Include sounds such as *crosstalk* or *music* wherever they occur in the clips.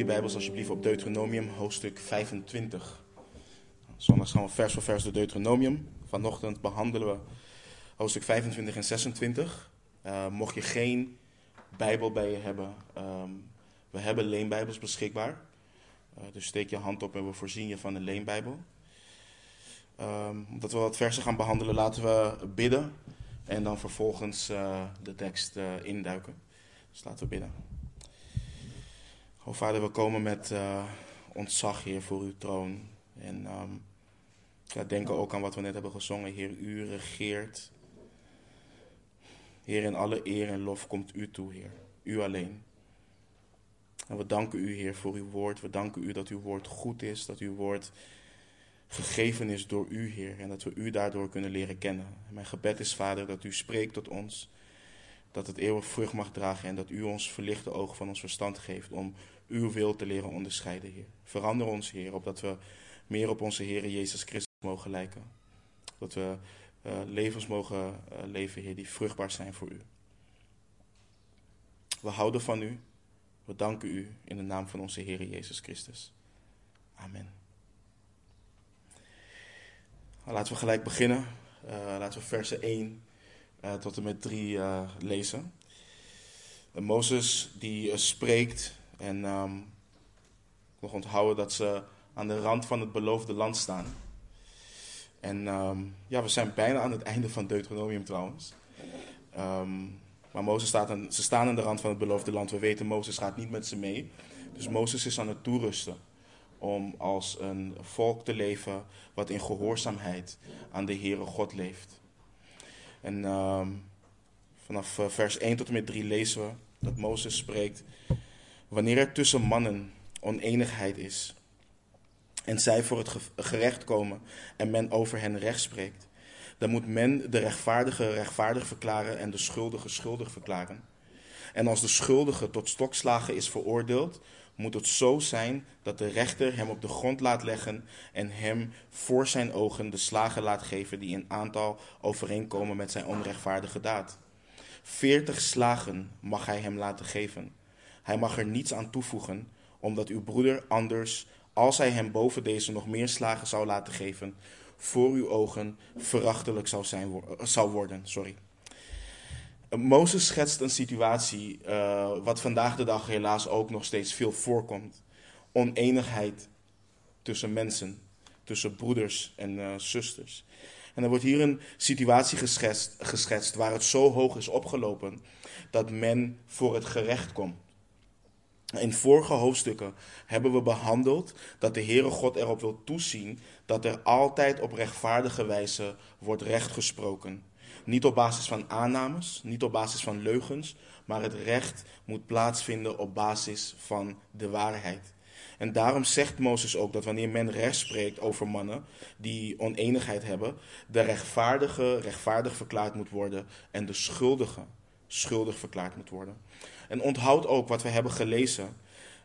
jullie Bijbels alsjeblieft op Deuteronomium, hoofdstuk 25. Zondags gaan we vers voor vers door Deuteronomium. Vanochtend behandelen we hoofdstuk 25 en 26. Uh, mocht je geen Bijbel bij je hebben, um, we hebben leenbijbels beschikbaar. Uh, dus steek je hand op en we voorzien je van een leenbijbel. Um, omdat we wat versen gaan behandelen, laten we bidden en dan vervolgens uh, de tekst induiken. Dus laten we bidden. O Vader, we komen met uh, ontzag, Heer, voor uw troon. En um, ja, denken ook aan wat we net hebben gezongen. Heer, u regeert. Heer, in alle eer en lof komt u toe, Heer. U alleen. En we danken u, Heer, voor uw woord. We danken u dat uw woord goed is, dat uw woord gegeven is door u, Heer. En dat we u daardoor kunnen leren kennen. En mijn gebed is, Vader, dat u spreekt tot ons dat het eeuwig vrucht mag dragen en dat u ons verlichte ogen van ons verstand geeft om uw wil te leren onderscheiden, Heer. Verander ons, Heer, opdat we meer op onze Heer Jezus Christus mogen lijken. Dat we uh, levens mogen uh, leven, Heer, die vruchtbaar zijn voor u. We houden van u. We danken u in de naam van onze Heer Jezus Christus. Amen. Laten we gelijk beginnen. Uh, laten we versen 1 uh, tot en met 3 uh, lezen. Uh, Mozes die spreekt en nog onthouden dat ze aan de rand van het beloofde land staan. En um, ja, we zijn bijna aan het einde van Deuteronomium trouwens. Um, maar Mozes staat aan, ze staan aan de rand van het beloofde land. We weten, Mozes gaat niet met ze mee. Dus Mozes is aan het toerusten om als een volk te leven wat in gehoorzaamheid aan de Heere God leeft. En uh, vanaf uh, vers 1 tot en met 3 lezen we dat Mozes spreekt. Wanneer er tussen mannen oneenigheid is en zij voor het gerecht komen en men over hen recht spreekt, dan moet men de rechtvaardige rechtvaardig verklaren en de schuldige schuldig verklaren. En als de schuldige tot stokslagen is veroordeeld, moet het zo zijn dat de rechter hem op de grond laat leggen en hem voor zijn ogen de slagen laat geven die in aantal overeenkomen met zijn onrechtvaardige daad. Veertig slagen mag hij hem laten geven. Hij mag er niets aan toevoegen, omdat uw broeder anders, als hij hem boven deze nog meer slagen zou laten geven, voor uw ogen verachtelijk zou, zijn, zou worden. Sorry. Mozes schetst een situatie uh, wat vandaag de dag helaas ook nog steeds veel voorkomt. Oneenigheid tussen mensen, tussen broeders en uh, zusters. En er wordt hier een situatie geschetst, geschetst waar het zo hoog is opgelopen dat men voor het gerecht komt. In vorige hoofdstukken hebben we behandeld dat de Heere God erop wil toezien dat er altijd op rechtvaardige wijze wordt rechtgesproken. Niet op basis van aannames, niet op basis van leugens, maar het recht moet plaatsvinden op basis van de waarheid. En daarom zegt Mozes ook dat wanneer men recht spreekt over mannen die oneenigheid hebben, de rechtvaardige rechtvaardig verklaard moet worden en de schuldige schuldig verklaard moet worden. En onthoud ook wat we hebben gelezen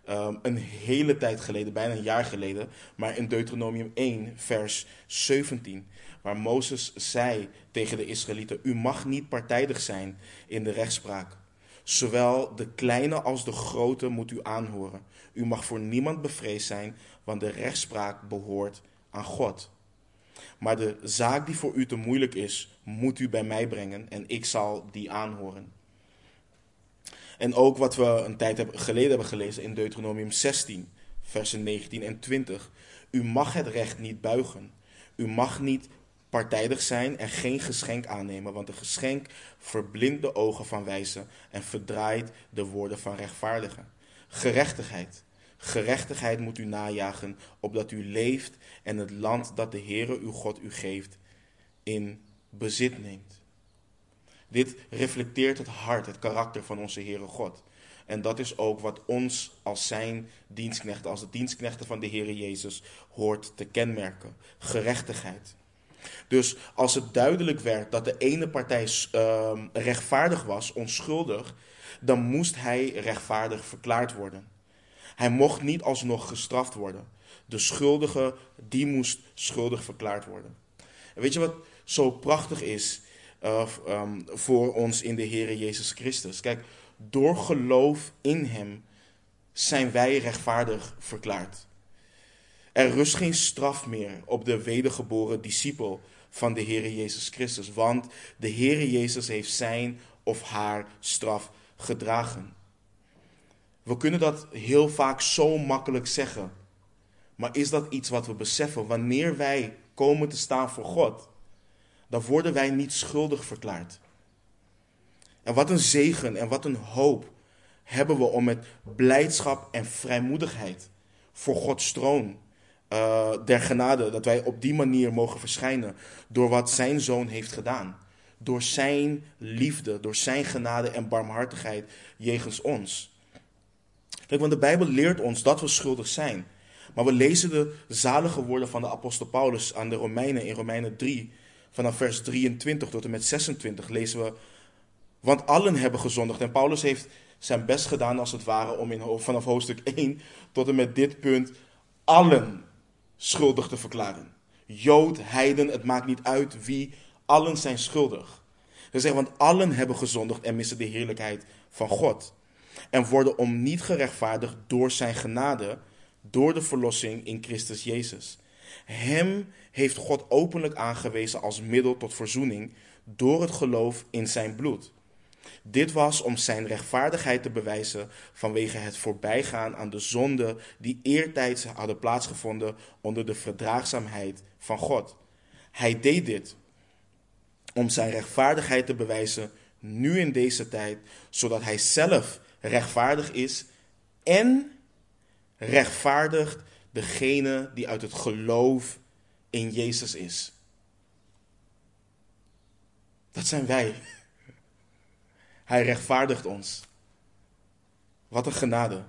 um, een hele tijd geleden, bijna een jaar geleden, maar in Deuteronomium 1, vers 17 waar Mozes zei tegen de Israëlieten: U mag niet partijdig zijn in de rechtspraak. Zowel de kleine als de grote moet u aanhoren. U mag voor niemand bevreesd zijn, want de rechtspraak behoort aan God. Maar de zaak die voor u te moeilijk is, moet u bij mij brengen en ik zal die aanhoren. En ook wat we een tijd geleden hebben gelezen in Deuteronomium 16, versen 19 en 20. U mag het recht niet buigen. U mag niet partijdig zijn en geen geschenk aannemen, want een geschenk verblindt de ogen van wijzen en verdraait de woorden van rechtvaardigen. Gerechtigheid. Gerechtigheid moet u najagen, opdat u leeft en het land dat de Heere uw God u geeft in bezit neemt. Dit reflecteert het hart, het karakter van onze Heere God. En dat is ook wat ons als zijn dienstknechten, als de dienstknechten van de Heere Jezus, hoort te kenmerken. Gerechtigheid. Dus als het duidelijk werd dat de ene partij uh, rechtvaardig was, onschuldig, dan moest hij rechtvaardig verklaard worden. Hij mocht niet alsnog gestraft worden. De schuldige, die moest schuldig verklaard worden. En weet je wat zo prachtig is uh, um, voor ons in de Heer Jezus Christus? Kijk, door geloof in Hem zijn wij rechtvaardig verklaard. Er rust geen straf meer op de wedergeboren discipel van de Heere Jezus Christus, want de Heere Jezus heeft zijn of haar straf gedragen. We kunnen dat heel vaak zo makkelijk zeggen. Maar is dat iets wat we beseffen? Wanneer wij komen te staan voor God, dan worden wij niet schuldig verklaard. En wat een zegen en wat een hoop hebben we om met blijdschap en vrijmoedigheid voor Gods troon uh, der genade, dat wij op die manier mogen verschijnen door wat zijn zoon heeft gedaan. Door zijn liefde, door zijn genade en barmhartigheid jegens ons. Kijk, want de Bijbel leert ons dat we schuldig zijn. Maar we lezen de zalige woorden van de apostel Paulus aan de Romeinen in Romeinen 3, vanaf vers 23 tot en met 26 lezen we, want allen hebben gezondigd. En Paulus heeft zijn best gedaan als het ware om in, vanaf hoofdstuk 1 tot en met dit punt allen schuldig te verklaren. Jood, heiden, het maakt niet uit wie, allen zijn schuldig. Ze zeggen, want allen hebben gezondigd en missen de heerlijkheid van God. En worden om niet gerechtvaardigd door zijn genade, door de verlossing in Christus Jezus. Hem heeft God openlijk aangewezen als middel tot verzoening door het geloof in zijn bloed. Dit was om zijn rechtvaardigheid te bewijzen vanwege het voorbijgaan aan de zonden die eertijds hadden plaatsgevonden onder de verdraagzaamheid van God. Hij deed dit om zijn rechtvaardigheid te bewijzen nu in deze tijd, zodat hij zelf rechtvaardig is en rechtvaardigt degene die uit het geloof in Jezus is. Dat zijn wij. Hij rechtvaardigt ons. Wat een genade.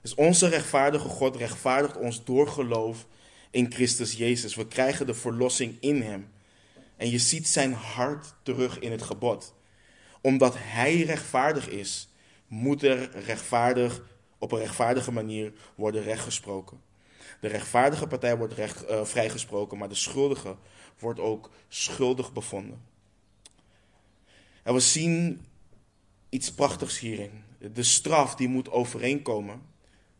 Dus onze rechtvaardige God rechtvaardigt ons door geloof in Christus Jezus. We krijgen de verlossing in Hem. En je ziet zijn hart terug in het gebod. Omdat Hij rechtvaardig is, moet er rechtvaardig, op een rechtvaardige manier worden rechtgesproken. De rechtvaardige partij wordt recht, uh, vrijgesproken, maar de schuldige wordt ook schuldig bevonden. En we zien iets prachtigs hierin. De straf die moet overeenkomen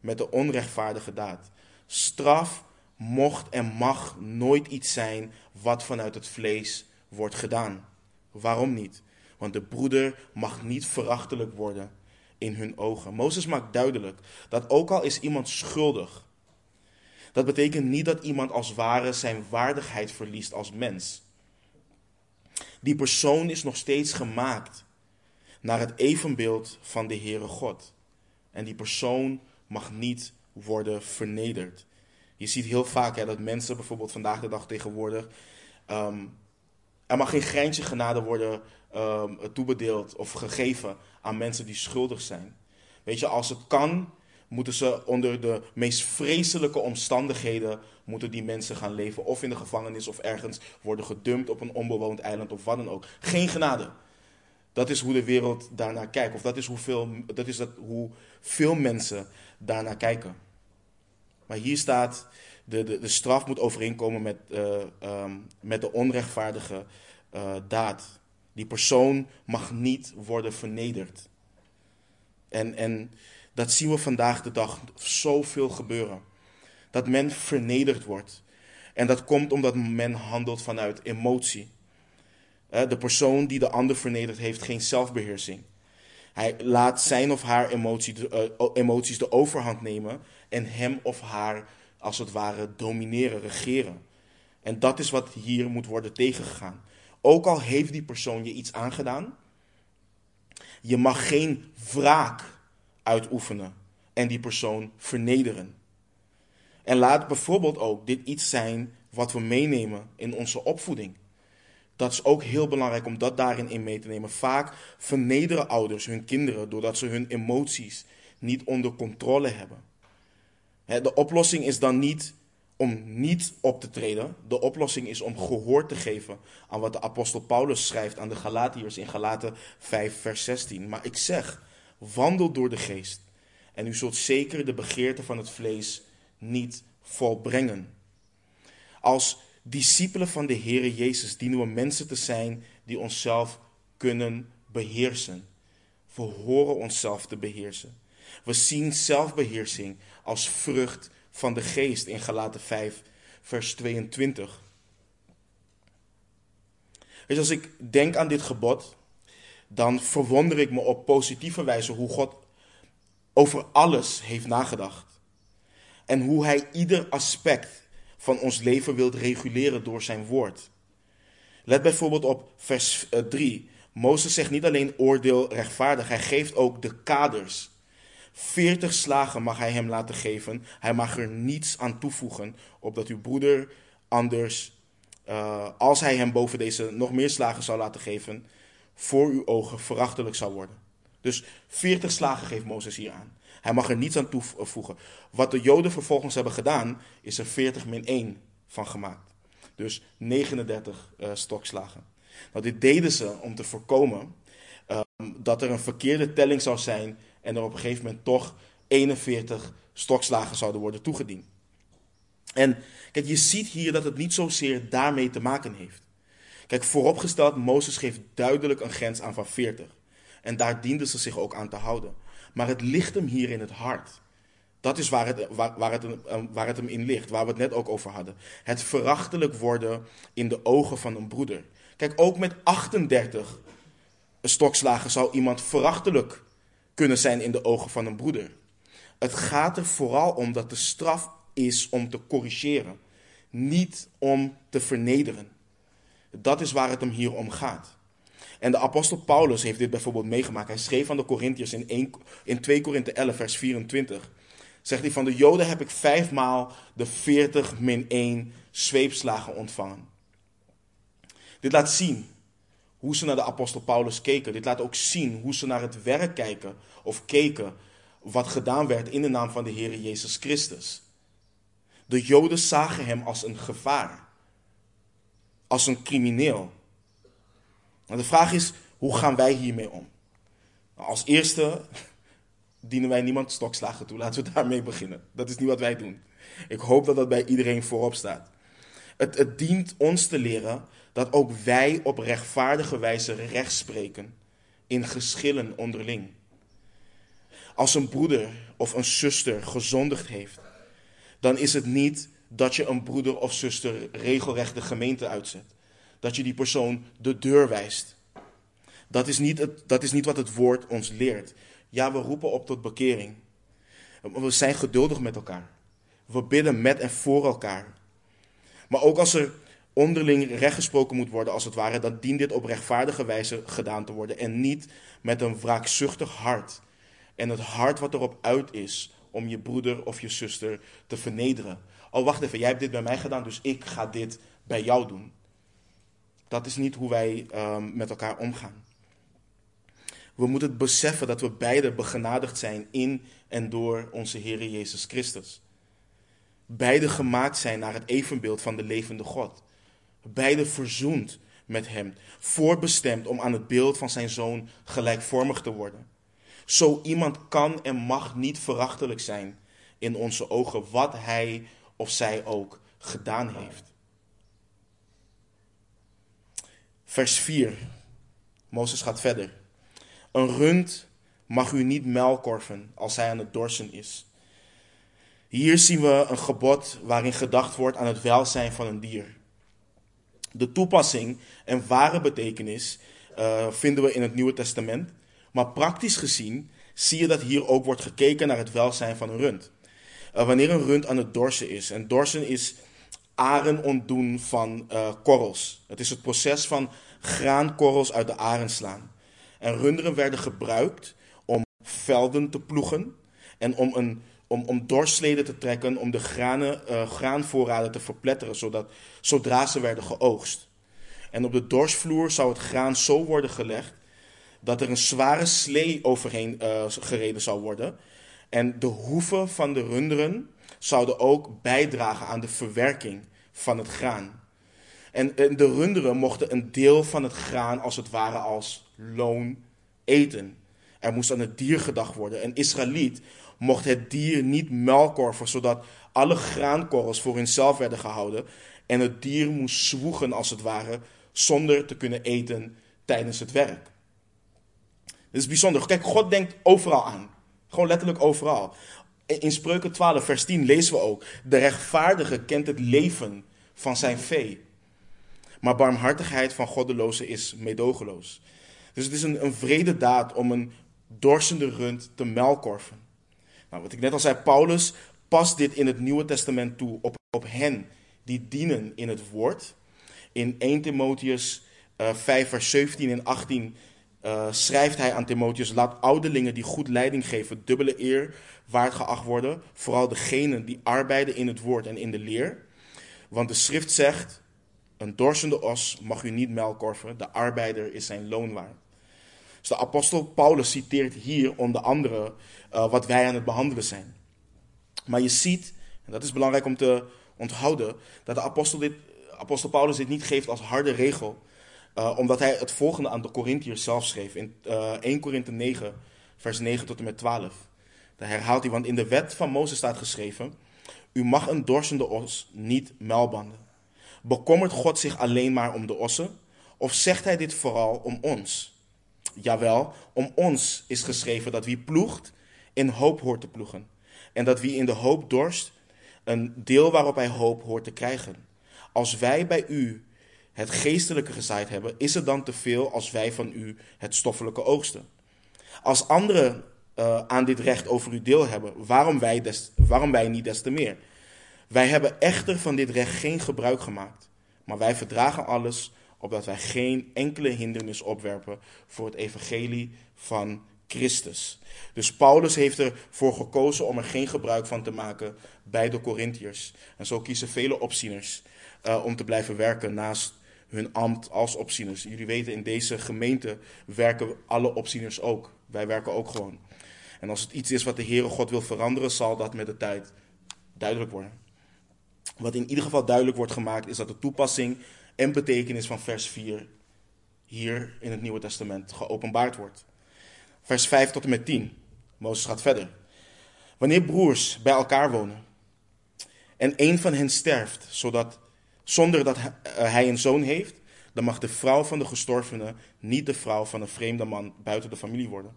met de onrechtvaardige daad. Straf mocht en mag nooit iets zijn wat vanuit het vlees wordt gedaan. Waarom niet? Want de broeder mag niet verachtelijk worden in hun ogen. Mozes maakt duidelijk dat ook al is iemand schuldig, dat betekent niet dat iemand als ware zijn waardigheid verliest als mens. Die persoon is nog steeds gemaakt naar het evenbeeld van de Heere God. En die persoon mag niet worden vernederd. Je ziet heel vaak hè, dat mensen bijvoorbeeld vandaag de dag tegenwoordig. Um, er mag geen greintje genade worden um, toebedeeld of gegeven aan mensen die schuldig zijn. Weet je, als het kan, moeten ze onder de meest vreselijke omstandigheden moeten die mensen gaan leven. Of in de gevangenis of ergens worden gedumpt op een onbewoond eiland of wat dan ook. Geen genade. Dat is hoe de wereld daarnaar kijkt. Of dat is, hoeveel, dat is dat, hoe veel mensen daarnaar kijken. Maar hier staat, de, de, de straf moet overeenkomen met, uh, um, met de onrechtvaardige uh, daad. Die persoon mag niet worden vernederd. En, en dat zien we vandaag de dag zoveel gebeuren. Dat men vernederd wordt. En dat komt omdat men handelt vanuit emotie. De persoon die de ander vernedert heeft geen zelfbeheersing. Hij laat zijn of haar emotie, eh, emoties de overhand nemen en hem of haar als het ware domineren, regeren. En dat is wat hier moet worden tegengegaan. Ook al heeft die persoon je iets aangedaan, je mag geen wraak uitoefenen en die persoon vernederen. En laat bijvoorbeeld ook dit iets zijn wat we meenemen in onze opvoeding. Dat is ook heel belangrijk om dat daarin in mee te nemen. Vaak vernederen ouders hun kinderen doordat ze hun emoties niet onder controle hebben. De oplossing is dan niet om niet op te treden. De oplossing is om gehoor te geven aan wat de apostel Paulus schrijft aan de Galatiërs in Galaten 5, vers 16. Maar ik zeg, wandel door de geest en u zult zeker de begeerte van het vlees niet volbrengen. Als discipelen van de Heere Jezus dienen we mensen te zijn die onszelf kunnen beheersen. We horen onszelf te beheersen. We zien zelfbeheersing als vrucht van de geest in Galaten 5, vers 22. Dus als ik denk aan dit gebod, dan verwonder ik me op positieve wijze hoe God over alles heeft nagedacht. En hoe Hij ieder aspect van ons leven wilt reguleren door zijn woord. Let bijvoorbeeld op vers 3. Eh, Mozes zegt niet alleen oordeel rechtvaardig, hij geeft ook de kaders. 40 slagen mag hij hem laten geven. Hij mag er niets aan toevoegen, opdat uw broeder anders, uh, als hij hem boven deze nog meer slagen zou laten geven, voor uw ogen verachtelijk zou worden. Dus 40 slagen geeft Mozes hier aan. Hij mag er niets aan toevoegen. Wat de Joden vervolgens hebben gedaan, is er 40 min 1 van gemaakt. Dus 39 uh, eh, stokslagen. Nou, dit deden ze om te voorkomen um, dat er een verkeerde telling zou zijn en er op een gegeven moment toch 41 stokslagen zouden worden toegediend. En kijk, je ziet hier dat het niet zozeer daarmee te maken heeft. Kijk, vooropgesteld, Mozes geeft duidelijk een grens aan van 40. En daar dienden ze zich ook aan te houden. Maar het ligt hem hier in het hart. Dat is waar het, waar, het, waar het hem in ligt, waar we het net ook over hadden. Het verachtelijk worden in de ogen van een broeder. Kijk, ook met 38 stokslagen zou iemand verachtelijk kunnen zijn in de ogen van een broeder. Het gaat er vooral om dat de straf is om te corrigeren, niet om te vernederen. Dat is waar het hem hier om gaat. En de apostel Paulus heeft dit bijvoorbeeld meegemaakt. Hij schreef aan de Corinthiërs in, in 2 Korinthe 11, vers 24. Zegt hij, van de Joden heb ik vijfmaal de 40 min 1 zweepslagen ontvangen. Dit laat zien hoe ze naar de apostel Paulus keken. Dit laat ook zien hoe ze naar het werk kijken of keken wat gedaan werd in de naam van de Heer Jezus Christus. De Joden zagen hem als een gevaar, als een crimineel. De vraag is, hoe gaan wij hiermee om? Nou, als eerste *laughs* dienen wij niemand stokslagen toe. Laten we *laughs* daarmee beginnen. Dat is niet wat wij doen. Ik hoop dat dat bij iedereen voorop staat. Het, het dient ons te leren dat ook wij op rechtvaardige wijze recht spreken in geschillen onderling. Als een broeder of een zuster gezondigd heeft, dan is het niet dat je een broeder of zuster regelrecht de gemeente uitzet. Dat je die persoon de deur wijst. Dat is niet, het, dat is niet wat het woord ons leert. Ja, we roepen op tot bekering. We zijn geduldig met elkaar. We bidden met en voor elkaar. Maar ook als er onderling rechtgesproken moet worden, als het ware, dan dient dit op rechtvaardige wijze gedaan te worden. En niet met een wraakzuchtig hart. En het hart wat erop uit is om je broeder of je zuster te vernederen. Oh, wacht even, jij hebt dit bij mij gedaan, dus ik ga dit bij jou doen. Dat is niet hoe wij um, met elkaar omgaan. We moeten het beseffen dat we beide begenadigd zijn in en door onze Heer Jezus Christus. Beide gemaakt zijn naar het evenbeeld van de levende God. Beide verzoend met Hem, voorbestemd om aan het beeld van zijn Zoon gelijkvormig te worden. Zo iemand kan en mag niet verachtelijk zijn in onze ogen, wat hij of zij ook gedaan heeft. Vers 4. Mozes gaat verder. Een rund mag u niet melkorven als hij aan het dorsen is. Hier zien we een gebod waarin gedacht wordt aan het welzijn van een dier. De toepassing en ware betekenis uh, vinden we in het Nieuwe Testament. Maar praktisch gezien zie je dat hier ook wordt gekeken naar het welzijn van een rund. Uh, wanneer een rund aan het dorsen is. En dorsen is aren ontdoen van uh, korrels. Het is het proces van graankorrels uit de aren slaan. En runderen werden gebruikt om velden te ploegen en om, een, om, om dorsleden te trekken om de granen, uh, graanvoorraden te verpletteren, zodat, zodra ze werden geoogst. En op de dorsvloer zou het graan zo worden gelegd dat er een zware slee overheen gereden zou worden. En de hoeven van de runderen zouden ook bijdragen aan de verwerking van het graan. En, de runderen mochten een deel van het graan als het ware als loon eten. Er moest aan het dier gedacht worden. Een Israëliet mocht het dier niet melkorven, zodat alle graankorrels voor hunzelf werden gehouden. En het dier moest zwoegen als het ware, zonder te kunnen eten tijdens het werk. Dit is bijzonder. Kijk, God denkt overal aan. Gewoon letterlijk overal. In Spreuken 12, vers 10 lezen we ook: De rechtvaardige kent het leven van zijn vee. Maar barmhartigheid van goddelozen is medogeloos. Dus het is een, een vrede daad om een dorsende rund te melkorven. Nou, wat ik net al zei, Paulus past dit in het Nieuwe Testament toe op, op hen die dienen in het woord. In 1 Timotheus uh, 5, vers 17 en 18 uh, schrijft hij aan Timotheus: Laat ouderlingen die goed leiding geven, dubbele eer waard geacht worden. Vooral degenen die arbeiden in het woord en in de leer. Want de schrift zegt: Een dorsende os mag u niet melkorven, de arbeider is zijn loon waard. Dus de apostel Paulus citeert hier onder andere uh, wat wij aan het behandelen zijn. Maar je ziet, en dat is belangrijk om te onthouden, dat de apostel, dit, apostel Paulus dit niet geeft als harde regel. Uh, omdat hij het volgende aan de Corinthiërs zelf schreef. In uh, 1 Korinthe 9, vers 9 tot en met 12. Daar herhaalt hij, want in de wet van Mozes staat geschreven: U mag een dorsende os niet melbanden. Bekommert God zich alleen maar om de ossen? Of zegt hij dit vooral om ons? Jawel, om ons is geschreven dat wie ploegt, in hoop hoort te ploegen. En dat wie in de hoop dorst, een deel waarop hij hoop hoort te krijgen. Als wij bij u het geestelijke gezaaid hebben, is het dan te veel als wij van u het stoffelijke oogsten? Als anderen uh, aan dit recht over u deel hebben, waarom wij, waarom wij niet des te meer? Wij hebben echter van dit recht geen gebruik gemaakt, maar wij verdragen alles opdat wij geen enkele hindernis opwerpen voor het evangelie van Christus. Dus Paulus heeft ervoor gekozen om er geen gebruik van te maken bij de Corinthiërs. En zo kiezen vele opzieners uh, om te blijven werken naast hun ambt als opzieners. Jullie weten, in deze gemeente werken alle opzieners ook. Wij werken ook gewoon. En als het iets is wat de Heere God wil veranderen, zal dat met de tijd duidelijk worden. Wat in ieder geval duidelijk wordt gemaakt, is dat de toepassing en betekenis van vers 4 hier in het Nieuwe Testament geopenbaard wordt. Vers 5 tot en met 10. Mozes gaat verder. Wanneer broers bij elkaar wonen en een van hen sterft, zodat, zonder dat hij een zoon heeft, dan mag de vrouw van de gestorvene niet de vrouw van een vreemde man buiten de familie worden.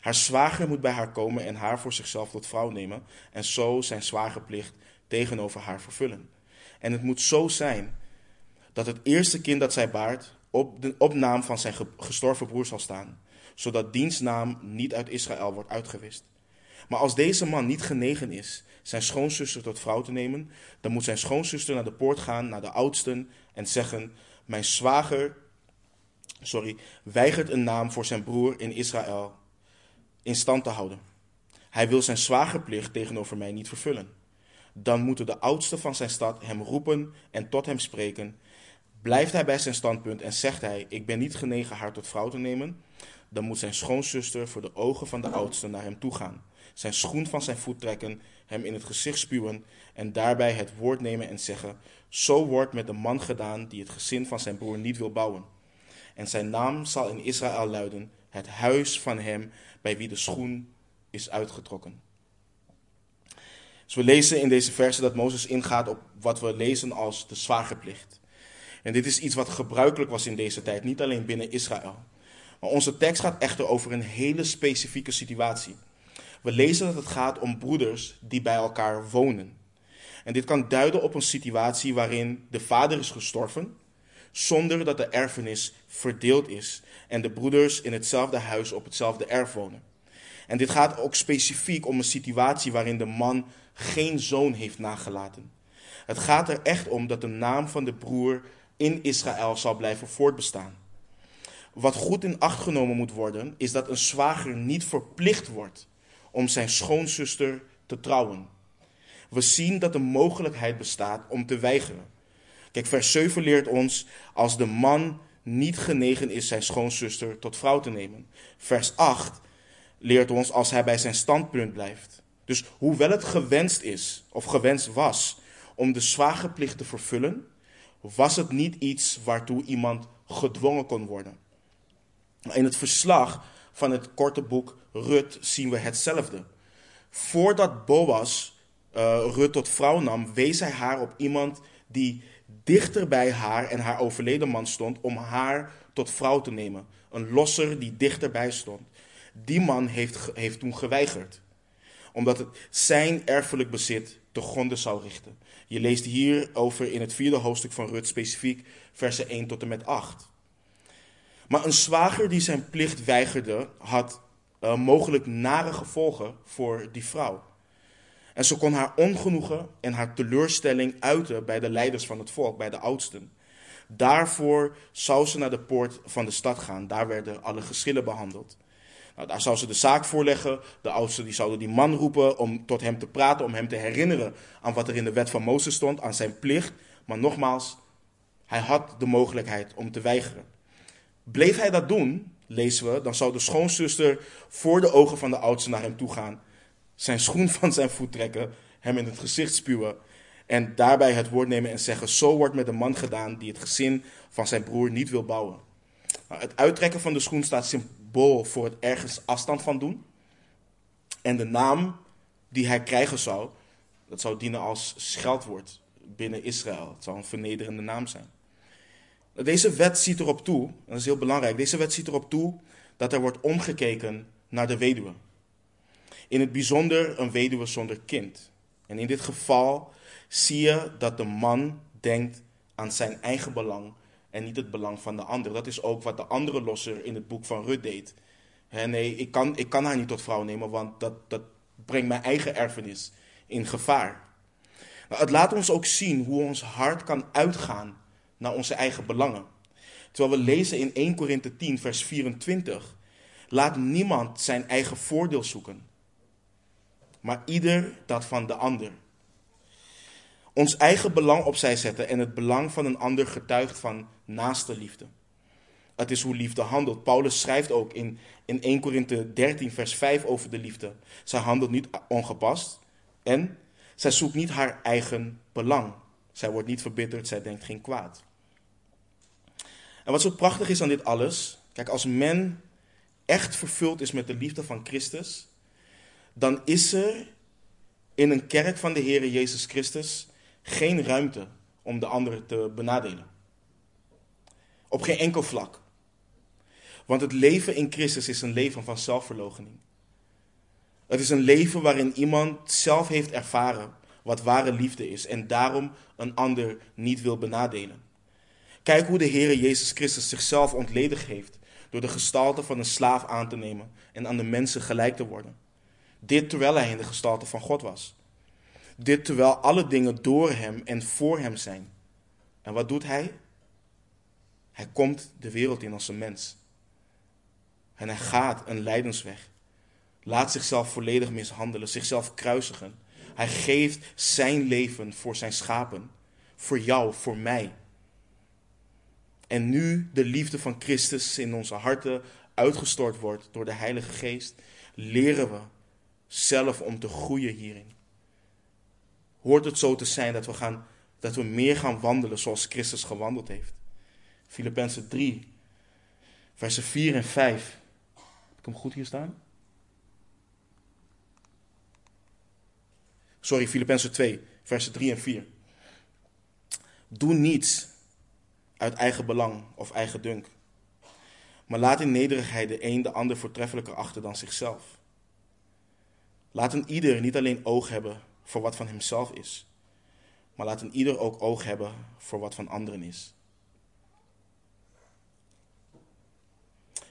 Haar zwager moet bij haar komen en haar voor zichzelf tot vrouw nemen en zo zijn zwagerplicht tegenover haar vervullen. En het moet zo zijn dat het eerste kind dat zij baart op de op naam van zijn gestorven broer zal staan, zodat diens naam niet uit Israël wordt uitgewist. Maar als deze man niet genegen is zijn schoonzuster tot vrouw te nemen, dan moet zijn schoonzuster naar de poort gaan, naar de oudsten, en zeggen: Mijn zwager, sorry, weigert een naam voor zijn broer in Israël in stand te houden. Hij wil zijn zwagerplicht tegenover mij niet vervullen. Dan moeten de oudsten van zijn stad hem roepen en tot hem spreken. Blijft hij bij zijn standpunt en zegt hij: Ik ben niet genegen haar tot vrouw te nemen, dan moet zijn schoonzuster voor de ogen van de oudste naar hem toe gaan, zijn schoen van zijn voet trekken, hem in het gezicht spuwen en daarbij het woord nemen en zeggen: Zo wordt met de man gedaan die het gezin van zijn broer niet wil bouwen. En zijn naam zal in Israël luiden: Het huis van hem bij wie de schoen is uitgetrokken. Dus we lezen in deze verse dat Mozes ingaat op wat we lezen als de zwagerplicht. En dit is iets wat gebruikelijk was in deze tijd, niet alleen binnen Israël. Maar onze tekst gaat echter over een hele specifieke situatie. We lezen dat het gaat om broeders die bij elkaar wonen. En dit kan duiden op een situatie waarin de vader is gestorven, zonder dat de erfenis verdeeld is en de broeders in hetzelfde huis op hetzelfde erf wonen. En dit gaat ook specifiek om een situatie waarin de man geen zoon heeft nagelaten. Het gaat er echt om dat de naam van de broer in Israël zal blijven voortbestaan. Wat goed in acht genomen moet worden, is dat een zwager niet verplicht wordt om zijn schoonzuster te trouwen. We zien dat de mogelijkheid bestaat om te weigeren. Kijk, vers 7 leert ons als de man niet genegen is zijn schoonzuster tot vrouw te nemen. Vers 8 leert ons als hij bij zijn standpunt blijft. Dus hoewel het gewenst is, of gewenst was, om de zwagerplicht te vervullen, was het niet iets waartoe iemand gedwongen kon worden. In het verslag van het korte boek Rut zien we hetzelfde. Voordat Boas uh, Rut tot vrouw nam, wees hij haar op iemand die dichter bij haar en haar overleden man stond om haar tot vrouw te nemen. Een losser die dichterbij stond. Die man heeft, heeft toen geweigerd. omdat het zijn erfelijk bezit te gronden zou richten. Je leest hierover in het vierde hoofdstuk van Rut specifiek versen 1 tot en met 8. Maar een zwager die zijn plicht weigerde, had uh, mogelijk nare gevolgen voor die vrouw. En ze kon haar ongenoegen en haar teleurstelling uiten bij de leiders van het volk, bij de oudsten. Daarvoor zou ze naar de poort van de stad gaan. Daar werden alle geschillen behandeld. Nou, daar zou ze de zaak voorleggen. De oudsten die zouden die man roepen om tot hem te praten, om hem te herinneren aan wat er in de wet van Mozes stond, aan zijn plicht. Maar nogmaals, hij had de mogelijkheid om te weigeren. Bleef hij dat doen, lezen we, dan zou de schoonzuster voor de ogen van de oudste naar hem toe gaan, zijn schoen *laughs* van zijn voet trekken, hem in het gezicht spuwen en daarbij het woord nemen en zeggen: Zo wordt met een man gedaan die het gezin van zijn broer niet wil bouwen. Nou, het uittrekken van de schoen staat symbool voor het ergens afstand van doen. En de naam die hij krijgen zou, dat zou dienen als scheldwoord binnen Israël. Het zou een vernederende naam zijn. Deze wet ziet erop toe, en dat is heel belangrijk, deze wet ziet erop toe dat er wordt omgekeken naar de weduwe. In het bijzonder een weduwe zonder kind. En in dit geval zie je dat de man denkt aan zijn eigen belang en niet het belang van de ander. Dat is ook wat de andere losser in het boek van Rut deed. nee, ik kan, ik kan haar niet tot vrouw nemen, want dat, dat brengt mijn eigen erfenis in gevaar. Nou, het laat ons ook zien hoe ons hart kan uitgaan naar onze eigen belangen. Terwijl we lezen in 1 Korinthe 10, vers 24. Laat niemand zijn eigen voordeel zoeken, maar ieder dat van de ander. Ons eigen belang opzij zetten en het belang van een ander getuigt van naaste liefde. Het is hoe liefde handelt. Paulus schrijft ook in, in 1 Korinthe 13, vers 5 over de liefde. Zij handelt niet ongepast en zij zoekt niet haar eigen belang. Zij wordt niet verbitterd, zij denkt geen kwaad. En wat zo prachtig is aan dit alles, kijk, als men echt vervuld is met de liefde van Christus, dan is er in een kerk van de Heer Jezus Christus geen ruimte om de anderen te benadelen. Op geen enkel vlak. Want het leven in Christus is een leven van zelfverloochening. Het is een leven waarin iemand zelf heeft ervaren wat ware liefde is en daarom een ander niet wil benadelen. Kijk hoe de Heer Jezus Christus zichzelf ontledig heeft door de gestalte van een slaaf aan te nemen en aan de mensen gelijk te worden. Dit terwijl hij in de gestalte van God was. Dit terwijl alle dingen door hem en voor hem zijn. En wat doet hij? Hij komt de wereld in als een mens. En hij gaat een lijdensweg. Laat zichzelf volledig mishandelen, zichzelf kruisigen. Hij geeft zijn leven voor zijn schapen. Voor jou, voor mij. En nu de liefde van Christus in onze harten uitgestort wordt door de Heilige Geest, leren we zelf om te groeien hierin hoort het zo te zijn dat we, gaan, dat we meer gaan wandelen zoals Christus gewandeld heeft. Filippenzen 3, versen 4 en 5. Heb ik hem goed hier staan? Sorry, Filippenzen 2, versen 3 en 4. Doe niets uit eigen belang of eigen dunk. Maar laat in nederigheid de een de ander voortreffelijker achter dan zichzelf. Laat een ieder niet alleen oog hebben voor wat van hemzelf is. Maar laat een ieder ook oog hebben voor wat van anderen is.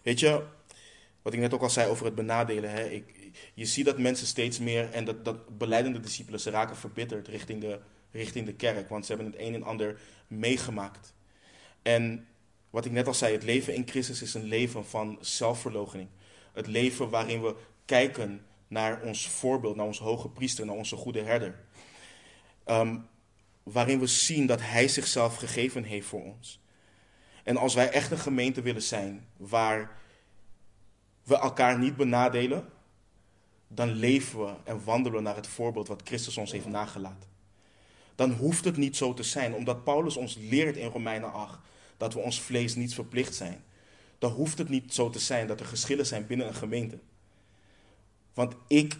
Weet je, wat ik net ook al zei over het benadelen. Hè? Ik, je ziet dat mensen steeds meer, en dat, dat beleidende discipelen, ze raken verbitterd richting de, richting de kerk. Want ze hebben het een en ander meegemaakt. En wat ik net al zei, het leven in Christus is een leven van zelfverloochening. Het leven waarin we kijken naar ons voorbeeld, naar onze hoge priester, naar onze goede herder. Ehm, waarin we zien dat Hij zichzelf gegeven heeft voor ons. En als wij echt een gemeente willen zijn waar we elkaar niet benadelen, dan leven we en wandelen naar het voorbeeld wat Christus ons heeft nagelaten. Dan hoeft het niet zo te zijn, omdat Paulus ons leert in Romeinen 8 dat we ons vlees niet verplicht zijn. Dan hoeft het niet zo te zijn dat er geschillen zijn binnen een gemeente. Want ik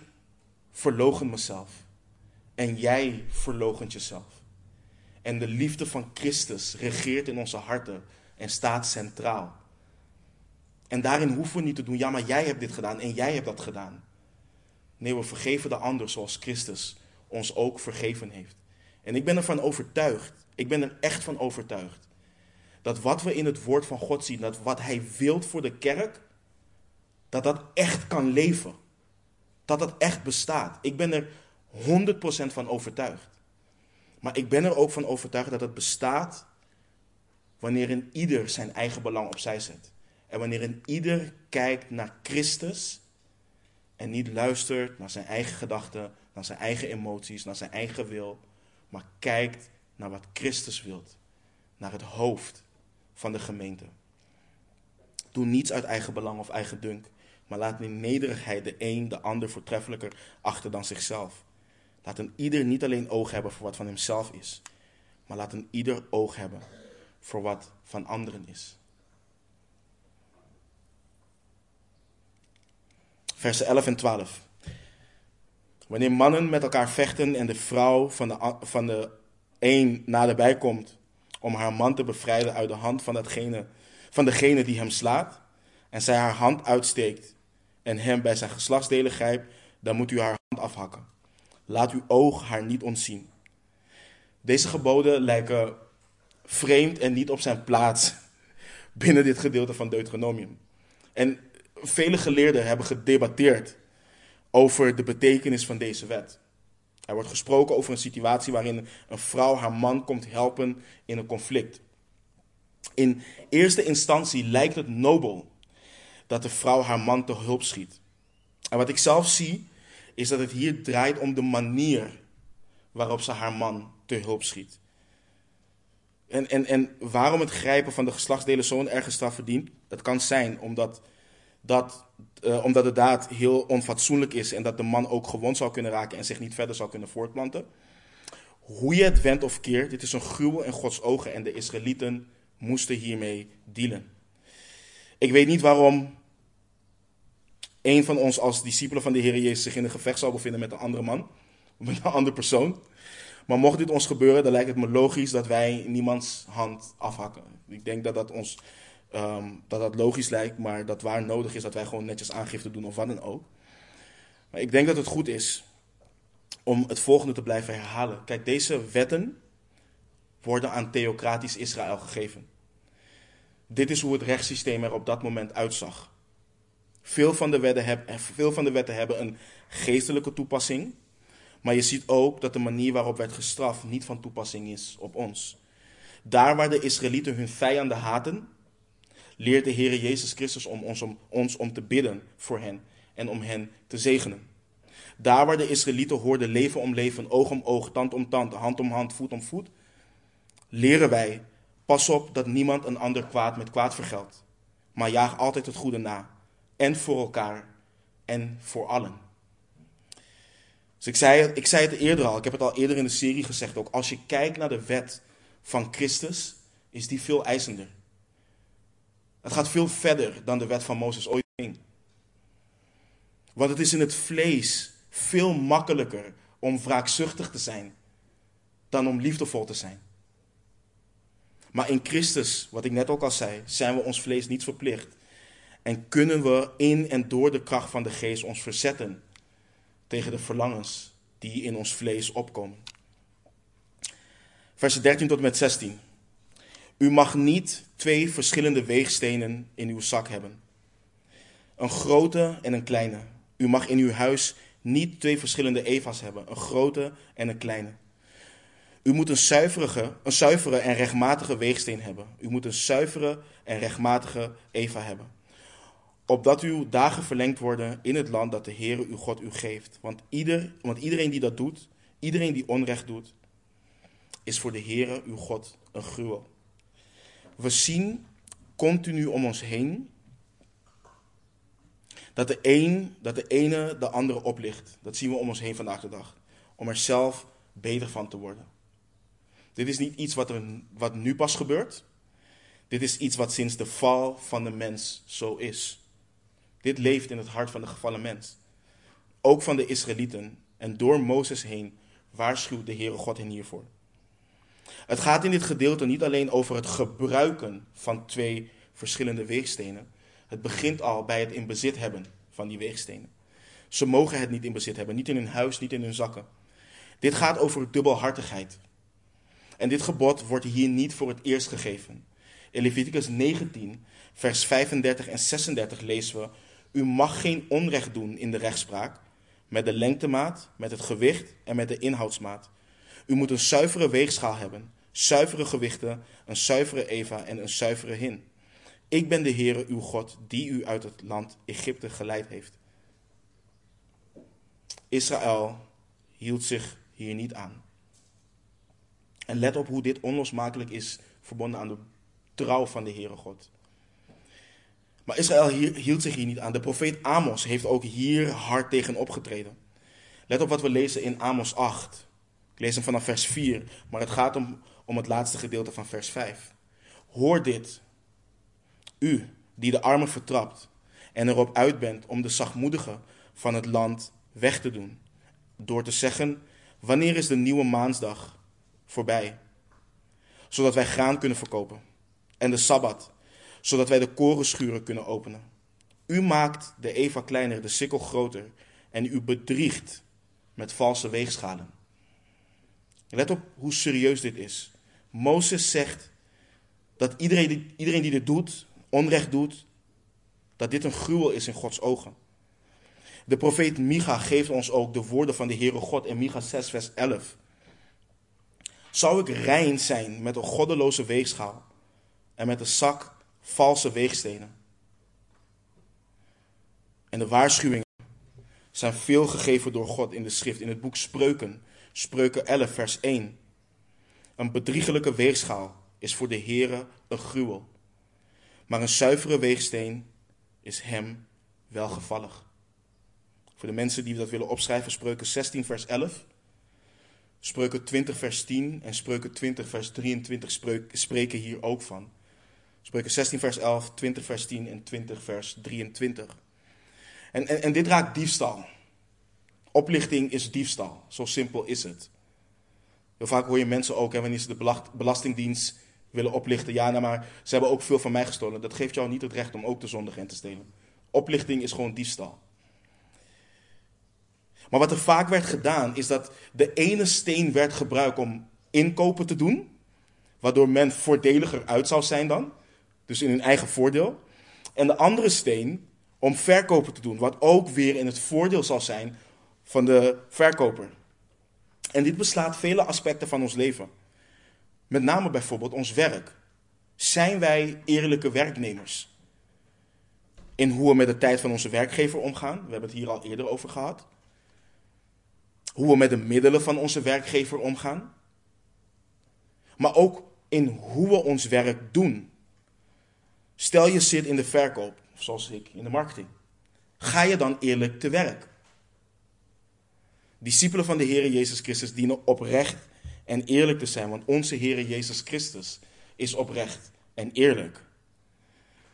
verlogen mezelf. En jij verlogent jezelf. En de liefde van Christus regeert in onze harten en staat centraal. En daarin hoeven we niet te doen, ja, maar jij hebt dit gedaan en jij hebt dat gedaan. Nee, we vergeven de ander zoals Christus ons ook vergeven heeft. En ik ben ervan overtuigd, ik ben er echt van overtuigd, dat wat we in het woord van God zien, dat wat Hij wilt voor de kerk, dat dat echt kan leven. Dat dat echt bestaat. Ik ben er 100% van overtuigd. Maar ik ben er ook van overtuigd dat het bestaat wanneer een ieder zijn eigen belang opzij zet. En wanneer een ieder kijkt naar Christus en niet luistert naar zijn eigen gedachten, naar zijn eigen emoties, naar zijn eigen wil, maar kijkt naar wat Christus wilt, naar het hoofd van de gemeente. Doe niets uit eigen belang of eigen dunk, maar laat in nederigheid de een de ander voortreffelijker achter dan zichzelf. Laat een ieder niet alleen oog hebben voor wat van hemzelf is, maar laat een ieder oog hebben voor wat van anderen is. Versen 11 en 12. Wanneer mannen met elkaar vechten en de vrouw van de, van de een naderbij komt om haar man te bevrijden uit de hand van, datgene, van degene die hem slaat, en zij haar hand uitsteekt en hem bij zijn geslachtsdelen grijpt, dan moet u haar hand afhakken. Laat uw oog haar niet ontzien. Deze geboden lijken vreemd en niet op zijn plaats *laughs* binnen dit gedeelte van Deuteronomium. En vele geleerden hebben gedebatteerd over de betekenis van deze wet. Er wordt gesproken over een situatie waarin een vrouw haar man komt helpen in een conflict. In eerste instantie lijkt het nobel dat de vrouw haar man te hulp schiet. En wat ik zelf zie, is dat het hier draait om de manier waarop ze haar man te hulp schiet. En, en, en waarom het grijpen van de geslachtsdelen zo'n erge straf verdient, dat kan zijn omdat, dat, uh, omdat de daad heel onfatsoenlijk is en dat de man ook gewond zou kunnen raken en zich niet verder zou kunnen voortplanten. Hoe je het wendt of keert, dit is een gruwel in Gods ogen en de Israëlieten moesten hiermee dealen. Ik weet niet waarom een van ons als discipelen van de Heer Jezus zich in een gevecht zou bevinden met een andere man, *laughs* met een andere persoon. Maar mocht dit ons gebeuren, dan lijkt het me logisch dat wij niemands hand afhakken. Ik denk dat dat ons ehm, dat dat logisch lijkt, maar dat waar nodig is dat wij gewoon netjes aangifte doen of wat dan ook. Maar ik denk dat het goed is om het volgende te blijven herhalen. Kijk, deze wetten worden aan theocratisch Israël gegeven. Dit is hoe het rechtssysteem er op dat moment uitzag. Veel van de wetten, heb, veel van de wetten hebben een geestelijke toepassing. Maar je ziet ook dat de manier waarop werd gestraft niet van toepassing is op ons. Daar waar de Israëlieten hun vijanden haten, leert de Heer Jezus Christus om ons, om ons om te bidden voor hen en om hen te zegenen. Daar waar de Israëlieten hoorden leven om leven, oog om oog, tand om tand, hand om hand, voet om voet, leren wij, pas op dat niemand een ander kwaad met kwaad vergeldt, maar jaag altijd het goede na, en voor elkaar en voor allen. Dus ik zei, ik zei het eerder al, ik heb het al eerder in de serie gezegd ook. Als je kijkt naar de wet van Christus, is die veel eisender. Het gaat veel verder dan de wet van Mozes ooit ging. Want het is in het vlees veel makkelijker om wraakzuchtig te zijn dan om liefdevol te zijn. Maar in Christus, wat ik net ook al zei, zijn we ons vlees niet verplicht. En kunnen we in en door de kracht van de geest ons verzetten tegen de verlangens die in ons vlees opkomen. Vers 13 tot en met 16. U mag niet twee verschillende weegstenen in uw zak hebben. Een grote en een kleine. U mag in uw huis niet twee verschillende Eva's hebben. Een grote en een kleine. U moet een zuivere, een zuivere en rechtmatige weegsteen hebben. U moet een zuivere en rechtmatige Eva hebben opdat uw dagen verlengd worden in het land dat de Heere uw God u geeft. Want, ieder, want iedereen die dat doet, iedereen die onrecht doet, is voor de Heere uw God een gruwel. We zien continu om ons heen dat de, een, dat de ene de andere oplicht. Dat zien we om ons heen vandaag de dag. Om er zelf beter van te worden. Dit is niet iets wat, er, wat nu pas gebeurt. Dit is iets wat sinds de val van de mens zo is. Dit leeft in het hart van de gevallen mens. Ook van de Israëlieten. En door Mozes heen waarschuwt de Heere God hen hiervoor. Het gaat in dit gedeelte niet alleen over het gebruiken van twee verschillende weegstenen. Het begint al bij het in bezit hebben van die weegstenen. Ze mogen het niet in bezit hebben, niet in hun huis, niet in hun zakken. Dit gaat over dubbelhartigheid. En dit gebod wordt hier niet voor het eerst gegeven. In Leviticus 19, vers 35 en 36 lezen we: U mag geen onrecht doen in de rechtspraak met de lengtemaat, met het gewicht en met de inhoudsmaat. U moet een zuivere weegschaal hebben, zuivere gewichten, een zuivere Eva en een zuivere hin. Ik ben de Heere uw God, die u uit het land Egypte geleid heeft. Israël hield zich hier niet aan. En let op hoe dit onlosmakelijk is verbonden aan de trouw van de Heere God. Maar Israël hield zich hier niet aan. De profeet Amos heeft ook hier hard tegen opgetreden. Let op wat we lezen in Amos 8. Lees hem vanaf vers 4, maar het gaat om, om het laatste gedeelte van vers 5. Hoor dit, u die de armen vertrapt en erop uit bent om de zachtmoedigen van het land weg te doen, door te zeggen, wanneer is de nieuwe maansdag voorbij, zodat wij graan kunnen verkopen, en de Sabbat, zodat wij de korenschuren kunnen openen. U maakt de Eva kleiner, de sikkel groter, en u bedriegt met valse weegschalen. Let op hoe serieus dit is. Mozes zegt dat iedereen die, iedereen die dit doet, onrecht doet, dat dit een gruwel is in Gods ogen. De profeet Micha geeft ons ook de woorden van de Heere God in Micha 6, vers 11. Zou ik rein zijn met een goddeloze weegschaal en met een zak valse weegstenen? En de waarschuwingen zijn veel gegeven door God in de schrift, in het boek Spreuken, Spreuken 11, vers 1. Een bedriegelijke weegschaal is voor de Heere een gruwel, maar een zuivere weegsteen is hem welgevallig. Voor de mensen die dat willen opschrijven, Spreuken 16, vers 11. Spreuken 20, vers 10 en Spreuken 20, vers 23 spreken hier ook van. Spreuken 16, vers 11, 20, vers 10 en 20, vers 23. En, en, en dit raakt diefstal. Oplichting is diefstal. Zo simpel is het. Heel vaak hoor je mensen ook, hè, wanneer ze de belastingdienst willen oplichten. Ja, nou, maar ze hebben ook veel van mij gestolen. Dat geeft jou niet het recht om ook te zondigen en te stelen. Oplichting is gewoon diefstal. Maar wat er vaak werd gedaan, is dat de ene steen werd gebruikt om inkopen te doen, waardoor men voordeliger uit zou zijn dan, dus in hun eigen voordeel. En de andere steen om verkopen te doen, wat ook weer in het voordeel zal zijn van de verkoper. En dit beslaat vele aspecten van ons leven. Met name bijvoorbeeld ons werk. Zijn wij eerlijke werknemers? In hoe we met de tijd van onze werkgever omgaan. We hebben het hier al eerder over gehad. Hoe we met de middelen van onze werkgever omgaan. Maar ook in hoe we ons werk doen. Stel je zit in de verkoop, zoals ik in de marketing. Ga je dan eerlijk te werk? Discipelen van de Heer Jezus Christus dienen oprecht en eerlijk te zijn, want onze Heer Jezus Christus is oprecht en eerlijk.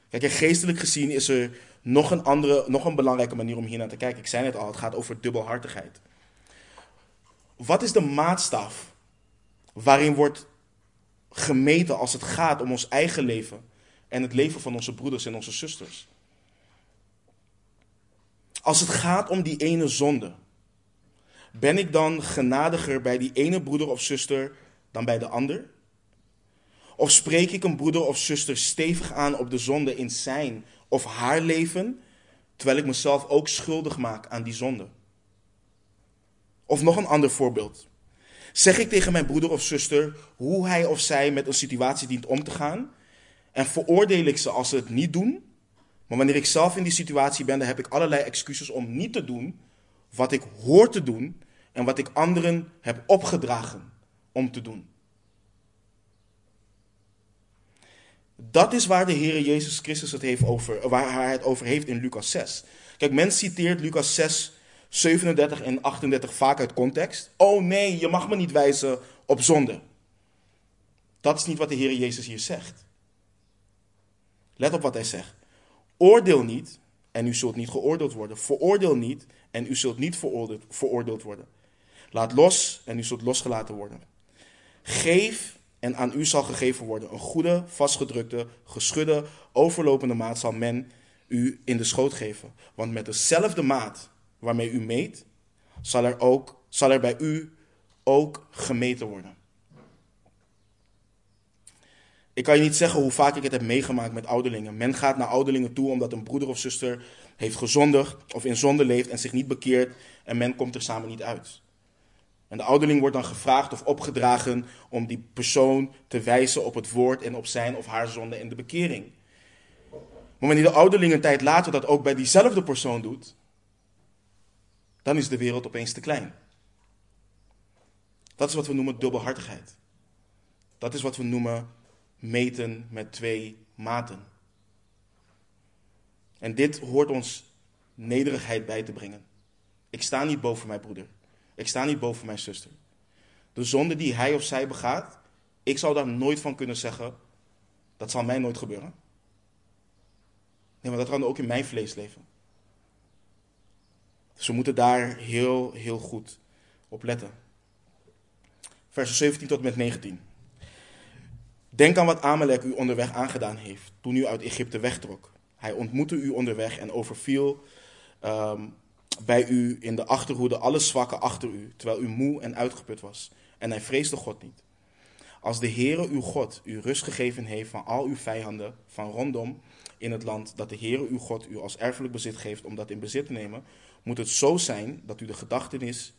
Kijk, geestelijk gezien is er nog een andere, nog een belangrijke manier om hier naar te kijken. Ik zei het al, het gaat over dubbelhartigheid. Wat is de maatstaf waarin wordt gemeten als het gaat om ons eigen leven en het leven van onze broeders en onze zusters? Als het gaat om die ene zonde, ben ik dan genadiger bij die ene broeder of zuster dan bij de ander? Of spreek ik een broeder of zuster stevig aan op de zonde in zijn of haar leven, terwijl ik mezelf ook schuldig maak aan die zonde? Of nog een ander voorbeeld. Zeg ik tegen mijn broeder of zuster hoe hij of zij met een situatie dient om te gaan en veroordeel ik ze als ze het niet doen, maar wanneer ik zelf in die situatie ben, dan heb ik allerlei excuses om niet te doen wat ik hoor te doen en wat ik anderen heb opgedragen om te doen. Dat is waar de Heer Jezus Christus het heeft over, waar hij het over heeft in Lucas 6. Kijk, men citeert Lucas 6, 37 en 38 vaak uit context. Oh nee, je mag me niet wijzen op zonde. Dat is niet wat de Heer Jezus hier zegt. Let op wat hij zegt. Oordeel niet en u zult niet geoordeeld worden. Veroordeel niet en u zult niet veroordeeld, veroordeeld worden. Laat los en u zult losgelaten worden. Geef en aan u zal gegeven worden. Een goede, vastgedrukte, geschudde, overlopende maat zal men u in de schoot geven. Want met dezelfde maat waarmee u meet, zal er, ook, zal er bij u ook gemeten worden. Ik kan je niet zeggen hoe vaak ik het heb meegemaakt met ouderlingen. Men gaat naar ouderlingen toe omdat een broeder of zuster heeft gezondigd of in zonde leeft en zich niet bekeert en men komt er samen niet uit. En de ouderling wordt dan gevraagd of opgedragen om die persoon te wijzen op het woord en op zijn of haar zonde en de bekering. Maar wanneer de ouderling een tijd later dat ook bij diezelfde persoon doet, dan is de wereld opeens te klein. Dat is wat we noemen dubbelhartigheid. Dat is wat we noemen meten met twee maten. En dit hoort ons nederigheid bij te brengen. Ik sta niet boven mijn broeder. Ik sta niet boven mijn zuster. De zonde die hij of zij begaat, ik zal daar nooit van kunnen zeggen, dat zal mij nooit gebeuren. Nee, maar dat kan ook in mijn vlees leven. Dus we moeten daar heel, heel goed op letten. Vers 17 tot met 19. Denk aan wat Amalek u onderweg aangedaan heeft toen u uit Egypte wegtrok. Hij ontmoette u onderweg en overviel um, bij u in de achterhoede alle zwakken achter u, terwijl u moe en uitgeput was. En hij vreesde God niet. Als de Heere uw God u rust gegeven heeft van al uw vijanden van rondom in het land dat de Heere uw God u als erfelijk bezit geeft om dat in bezit te nemen, moet het zo zijn dat u de gedachtenis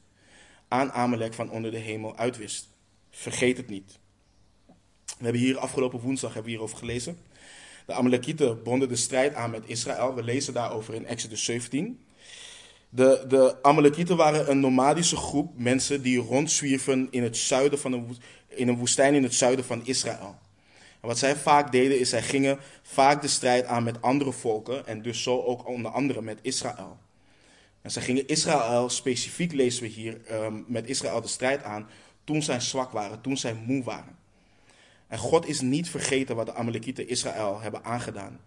aan Amalek van onder de hemel uitwist. Vergeet het niet. We hebben hier afgelopen woensdag hebben we hierover gelezen. De Amalekieten bonden de strijd aan met Israël. We lezen daarover in Exodus 17. De, de Amalekieten waren een nomadische groep mensen die rondzwierven in, het zuiden van een, in een woestijn in het zuiden van Israël. En wat zij vaak deden is, zij gingen vaak de strijd aan met andere volken en dus zo ook onder andere met Israël. En zij gingen Israël, specifiek lezen we hier, um, met Israël de strijd aan toen zij zwak waren, toen zij moe waren. En God is niet vergeten wat de Amalekieten Israël hebben aangedaan.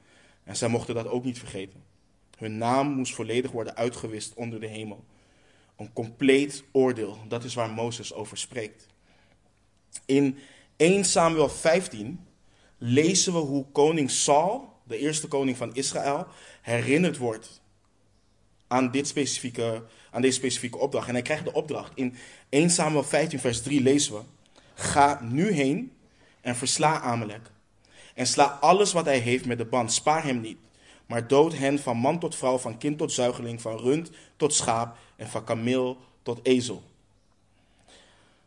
En zij mochten dat ook niet vergeten. Hun naam moest volledig worden uitgewist onder de hemel. Een compleet oordeel, dat is waar Mozes over spreekt. In 1 Samuel 15 lezen we hoe koning Saul, de eerste koning van Israël, herinnerd wordt aan, dit specifieke, aan deze specifieke opdracht. En hij krijgt de opdracht. In 1 Samuel 15, vers 3 lezen we: Ga nu heen en versla Amalek. En sla alles wat hij heeft met de band. Spaar hem niet. Maar dood hen van man tot vrouw, van kind tot zuigeling, van rund tot schaap en van kameel tot ezel.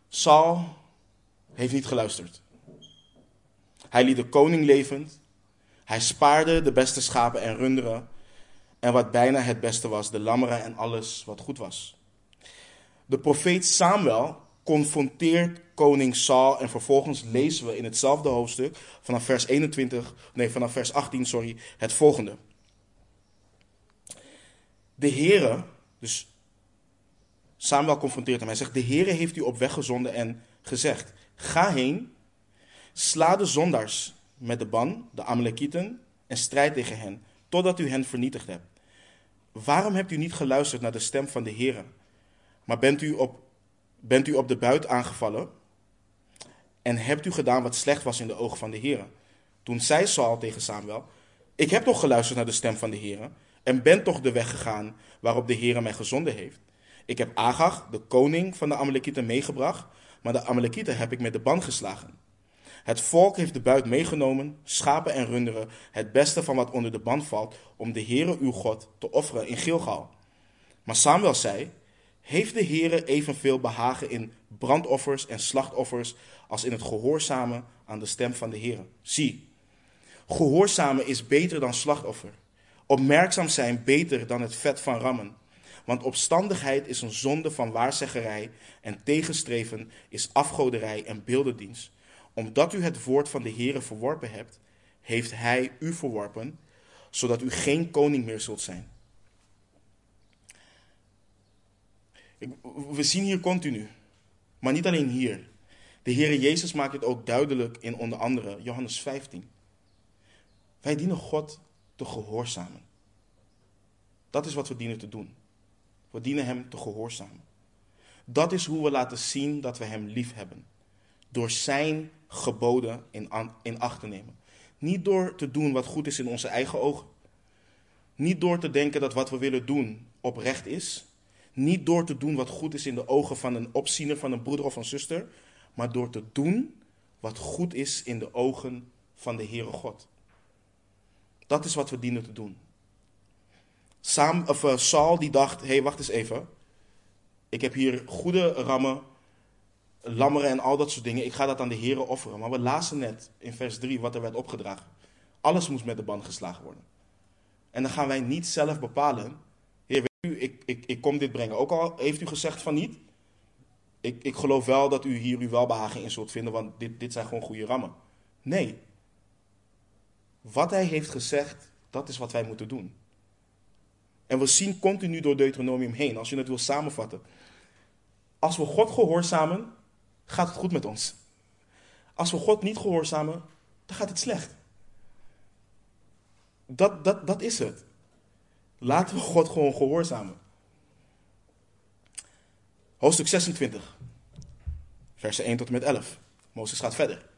Saul heeft niet geluisterd. Hij liet de koning levend. Hij spaarde de beste schapen en runderen. En wat bijna het beste was, de lammeren en alles wat goed was. De profeet Samuel confronteert koning Saul en vervolgens lezen we in hetzelfde hoofdstuk vanaf vers 21, nee, vanaf vers 18, sorry, het volgende. De Heere, dus Samuel confronteert hem. Hij zegt: De Heere heeft u op weg gezonden en gezegd: Ga heen, sla de zondaars met de ban, de Amalekieten, en strijd tegen hen, totdat u hen vernietigd hebt. Waarom hebt u niet geluisterd naar de stem van de Heere, maar bent u op, bent u op de buit aangevallen en hebt u gedaan wat slecht was in de ogen van de Heere? Toen zei Saul tegen Samuel: Ik heb toch geluisterd naar de stem van de Heere en ben toch de weg gegaan waarop de Heere mij gezonden heeft. Ik heb Agag, de koning van de Amalekieten, meegebracht, maar de Amalekieten heb ik met de ban geslagen. Het volk heeft de buit meegenomen, schapen en runderen, het beste van wat onder de band valt, om de Heere uw God te offeren in Gilgal. Maar Samuel zei, heeft de Heere evenveel behagen in brandoffers en slachtoffers als in het gehoorzamen aan de stem van de Heere? Zie, gehoorzamen is beter dan slachtoffer. Opmerkzaam zijn beter dan het vet van rammen. Want opstandigheid is een zonde van waarzeggerij en tegenstreven is afgoderij en beeldendienst. Omdat u het woord van de Heere verworpen hebt, heeft hij u verworpen, zodat u geen koning meer zult zijn. We zien hier continu, maar niet alleen hier. De Heere Jezus maakt het ook duidelijk in onder andere Johannes 15. Wij dienen God te gehoorzamen. Dat is wat we dienen te doen. We dienen Hem te gehoorzamen. Dat is hoe we laten zien dat we Hem lief hebben. Door Zijn geboden in, in acht te nemen. Niet door te doen wat goed is in onze eigen ogen. Niet door te denken dat wat we willen doen oprecht is. Niet door te doen wat goed is in de ogen van een opziener, van een broeder of een zuster, maar door te doen wat goed is in de ogen van de Heere God. Dat is wat we dienen te doen. Sam, of, uh, die dacht, hé hey, wacht eens even. Ik heb hier goede rammen, lammeren en al dat soort dingen. Ik ga dat aan de Heere offeren. Maar we lazen net in vers 3 wat er werd opgedragen. Alles moest met de band geslagen worden. En dan gaan wij niet zelf bepalen. Heer, u, ik, ik, ik kom dit brengen. Ook al heeft u gezegd van niet. Ik, ik geloof wel dat u hier uw welbehagen in zult vinden, want dit, dit zijn gewoon goede rammen. Nee. Wat hij heeft gezegd, dat is wat wij moeten doen. En we zien continu door Deuteronomium heen, als je het wil samenvatten. Als we God gehoorzamen, gaat het goed met ons. Als we God niet gehoorzamen, dan gaat het slecht. Dat, dat, dat is het. Laten we God gewoon gehoorzamen. Hoofdstuk 26, versen 1 tot en met 11. Mozes gaat verder.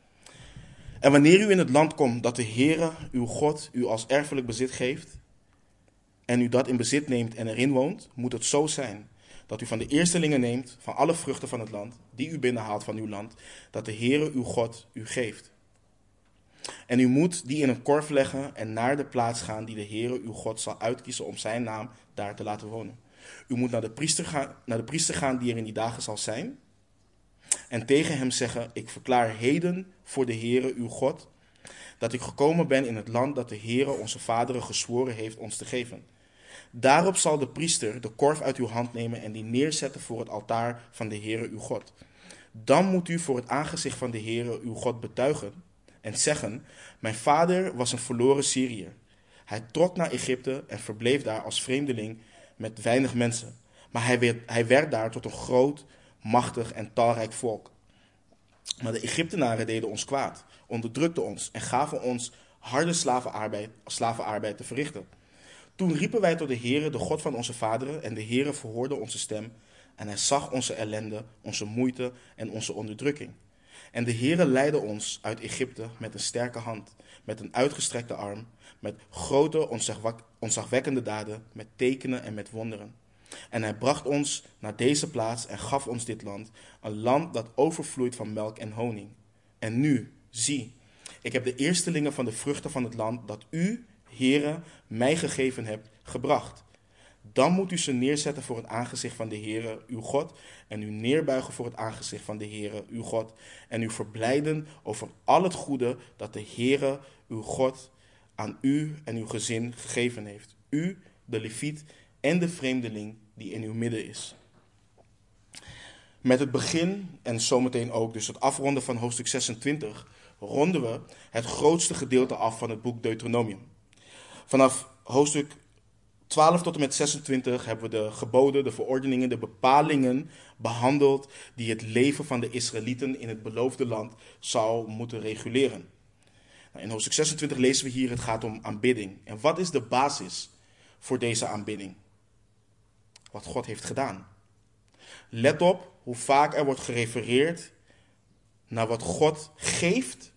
En wanneer u in het land komt dat de Heere, uw God, u als erfelijk bezit geeft, en u dat in bezit neemt en erin woont, moet het zo zijn dat u van de eerstelingen neemt, van alle vruchten van het land, die u binnenhaalt van uw land, dat de Heere, uw God, u geeft. En u moet die in een korf leggen en naar de plaats gaan die de Heere, uw God, zal uitkiezen om zijn naam daar te laten wonen. U moet naar de, priester gaan, naar de priester gaan die er in die dagen zal zijn. En tegen hem zeggen: Ik verklaar heden voor de Heere uw God dat ik gekomen ben in het land dat de Heere onze vaderen gezworen heeft ons te geven. Daarop zal de priester de korf uit uw hand nemen en die neerzetten voor het altaar van de Heere uw God. Dan moet u voor het aangezicht van de Heere uw God betuigen en zeggen: Mijn vader was een verloren Syriër. Hij trok naar Egypte en verbleef daar als vreemdeling met weinig mensen. Maar hij werd, hij werd daar tot een groot, machtig en talrijk volk. Maar de Egyptenaren deden ons kwaad, onderdrukten ons en gaven ons harde slavenarbeid, slavenarbeid te verrichten. Toen riepen wij tot de Heere, de God van onze vaderen, en de Heere verhoorde onze stem. En hij zag onze ellende, onze moeite en onze onderdrukking. En de Heere leidde ons uit Egypte met een sterke hand, met een uitgestrekte arm, met grote, onzagwekkende daden, met tekenen en met wonderen. En hij bracht ons naar deze plaats en gaf ons dit land, een land dat overvloeit van melk en honing. En nu, zie, ik heb de eerstelingen van de vruchten van het land dat u, Heere, mij gegeven hebt, gebracht. Dan moet u ze neerzetten voor het aangezicht van de Heere, uw God, en u neerbuigen voor het aangezicht van de Heere, uw God, en u verblijden over al het goede dat de Heere, uw God, aan u en uw gezin gegeven heeft. U, de leviet en de vreemdeling die in uw midden is. Met het begin en zometeen ook dus het afronden van hoofdstuk 26 ronden we het grootste gedeelte af van het boek Deuteronomium. Vanaf hoofdstuk 12 tot en met 26 hebben we de geboden, de verordeningen, de bepalingen behandeld die het leven van de Israëlieten in het beloofde land zou moeten reguleren. Nou, in hoofdstuk 26 lezen we hier, het gaat om aanbidding. En wat is de basis voor deze aanbidding? Wat God heeft gedaan. Let op hoe vaak er wordt gerefereerd naar wat God geeft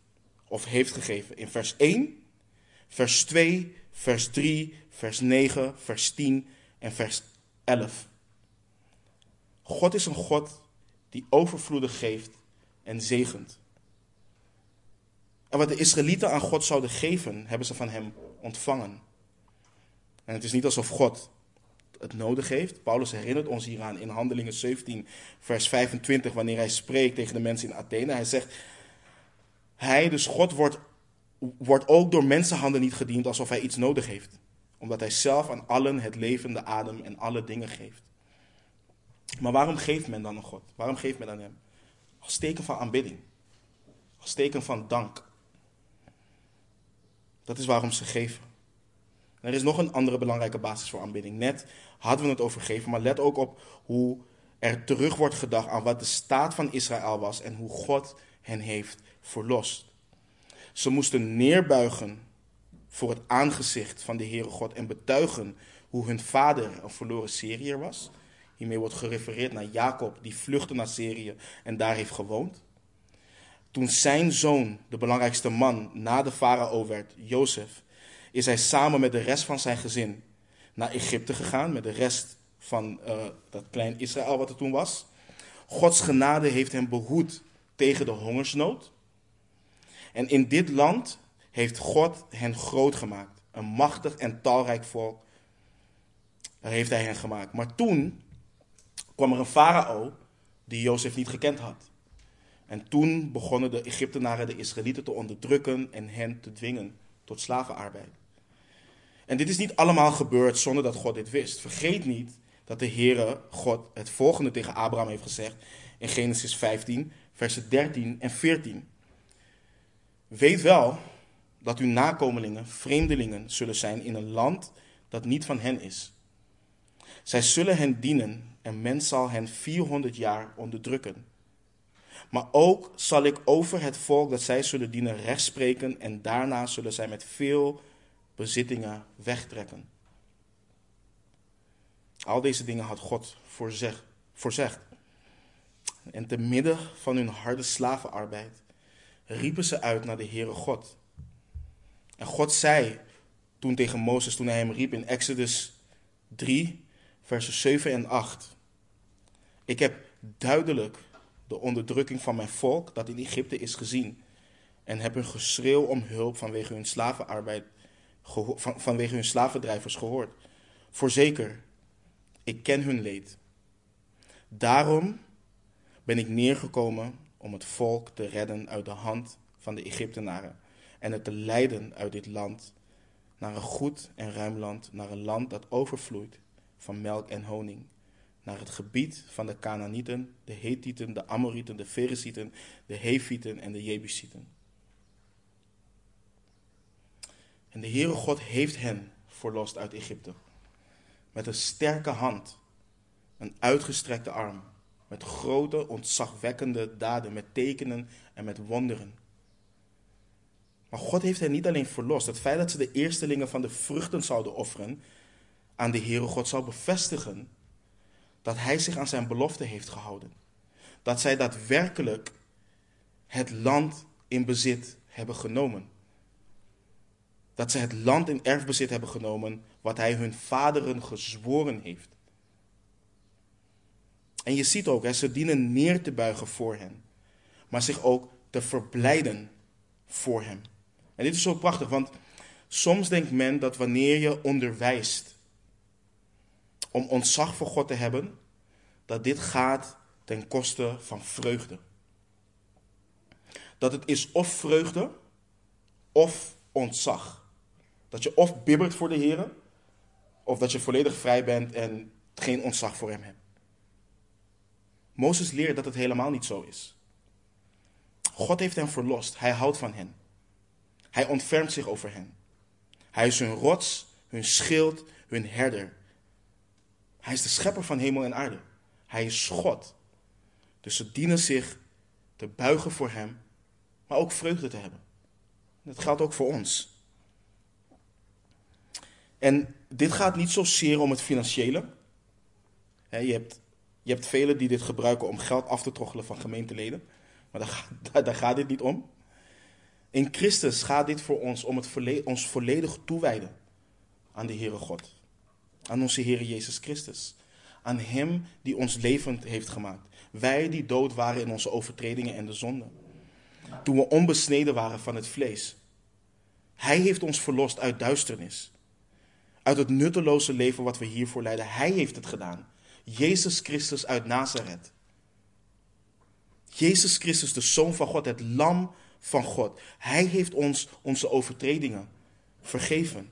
of heeft gegeven. In vers 1, vers 2, vers 3, vers 9, vers 10 en vers 11. God is een God die overvloedig geeft en zegent. En wat de Israëlieten aan God zouden geven, hebben ze van hem ontvangen. En het is niet alsof God het nodig heeft. Paulus herinnert ons hieraan in Handelingen 17, vers 25, wanneer hij spreekt tegen de mensen in Athene. Hij zegt, hij, dus God, wordt, wordt ook door mensenhanden niet gediend alsof hij iets nodig heeft. Omdat hij zelf aan allen het levende adem en alle dingen geeft. Maar waarom geeft men dan aan God? Waarom geeft men aan hem? Als teken van aanbidding. Als teken van dank. Dat is waarom ze geven. Er is nog een andere belangrijke basis voor aanbidding. Net hadden we het over geven, maar let ook op hoe er terug wordt gedacht aan wat de staat van Israël was en hoe God hen heeft verlost. Ze moesten neerbuigen voor het aangezicht van de Heere God en betuigen hoe hun vader een verloren Syriër was. Hiermee wordt gerefereerd naar Jacob, die vluchtte naar Syrië en daar heeft gewoond. Toen zijn zoon, de belangrijkste man na de farao werd, Jozef, is hij samen met de rest van zijn gezin naar Egypte gegaan, met de rest van uh, dat klein Israël wat er toen was. Gods genade heeft hen behoed tegen de hongersnood. En in dit land heeft God hen groot gemaakt. Een machtig en talrijk volk heeft hij hen gemaakt. Maar toen kwam er een farao die Jozef niet gekend had. En toen begonnen de Egyptenaren de Israëlieten te onderdrukken en hen te dwingen tot slavenarbeid. En dit is niet allemaal gebeurd zonder dat God dit wist. Vergeet niet dat de Heere God het volgende tegen Abraham heeft gezegd in Genesis 15, versen 13 en 14. Weet wel dat uw nakomelingen vreemdelingen zullen zijn in een land dat niet van hen is. Zij zullen hen dienen en men zal hen 400 jaar onderdrukken. Maar ook zal ik over het volk dat zij zullen dienen recht spreken en daarna zullen zij met veel bezittingen wegtrekken. Al deze dingen had God voorzeg, voorzegd. En te midden van hun harde slavenarbeid riepen ze uit naar de Heere God. En God zei toen tegen Mozes, toen hij hem riep in Exodus 3, versen 7 en 8. Ik heb duidelijk de onderdrukking van mijn volk dat in Egypte is gezien. En heb hun geschreeuw om hulp vanwege hun slavenarbeid, vanwege hun slavendrijvers gehoord. Voorzeker, ik ken hun leed. Daarom ben ik neergekomen om het volk te redden uit de hand van de Egyptenaren en het te leiden uit dit land naar een goed en ruim land, naar een land dat overvloeit van melk en honing, naar het gebied van de Canaanieten, de Hethieten, de Amorieten, de Feresieten, de Hefieten en de Jebusieten. En de Heere God heeft hen verlost uit Egypte. Met een sterke hand, een uitgestrekte arm, met grote, ontzagwekkende daden, met tekenen en met wonderen. Maar God heeft hen niet alleen verlost. Het feit dat ze de eerstelingen van de vruchten zouden offeren aan de Heere God zou bevestigen dat Hij zich aan zijn belofte heeft gehouden. Dat zij daadwerkelijk het land in bezit hebben genomen. Dat ze het land in erfbezit hebben genomen wat Hij hun vaderen gezworen heeft. En je ziet ook, ze dienen neer te buigen voor Hem, maar zich ook te verblijden voor Hem. En dit is zo prachtig, want soms denkt men dat wanneer je onderwijst om ontzag voor God te hebben, dat dit gaat ten koste van vreugde. Dat het is of vreugde of ontzag. Dat je of bibbert voor de Heer, of dat je volledig vrij bent en geen ontzag voor Hem hebt. Mozes leert dat het helemaal niet zo is. God heeft hen verlost. Hij houdt van hen. Hij ontfermt zich over hen. Hij is hun rots, hun schild, hun herder. Hij is de schepper van hemel en aarde. Hij is God. Dus ze dienen zich te buigen voor Hem, maar ook vreugde te hebben. Dat geldt ook voor ons. En dit gaat niet zozeer om het financiële. Je hebt, je hebt velen die dit gebruiken om geld af te troggelen van gemeenteleden. Maar daar, gaat *laughs* dit niet om. In Christus gaat dit voor ons om het ons volledig toewijden aan de Heere God. Aan onze Heer Jezus Christus. Aan Hem die ons levend heeft gemaakt. Wij die dood waren in onze overtredingen en de zonden. Toen we onbesneden waren van het vlees. Hij heeft ons verlost uit duisternis. Uit het nutteloze leven wat we hiervoor leiden. Hij heeft het gedaan. Jezus Christus uit Nazareth. Jezus Christus, de Zoon van God, het Lam van God. Hij heeft ons onze overtredingen vergeven.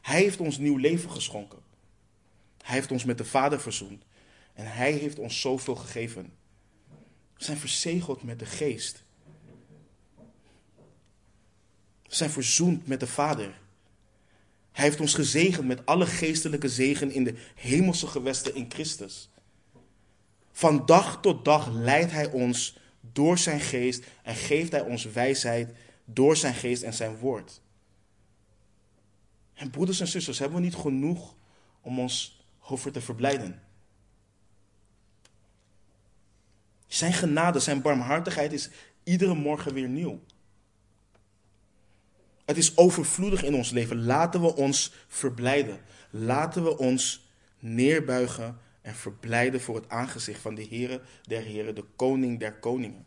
Hij heeft ons nieuw leven geschonken. Hij heeft ons met de Vader verzoend. En hij heeft ons zoveel gegeven. We zijn verzegeld met de geest. We zijn verzoend met de Vader. Hij heeft ons gezegend met alle geestelijke zegen in de hemelse gewesten in Christus. Van dag tot dag leidt Hij ons door zijn geest en geeft Hij ons wijsheid door zijn geest en zijn woord. En broeders en zusters, hebben we niet genoeg om ons over te verblijden? Zijn genade, zijn barmhartigheid is iedere morgen weer nieuw. Het is overvloedig in ons leven. Laten we ons verblijden. Laten we ons neerbuigen en verblijden voor het aangezicht van de Heere der Heren, de Koning der Koningen.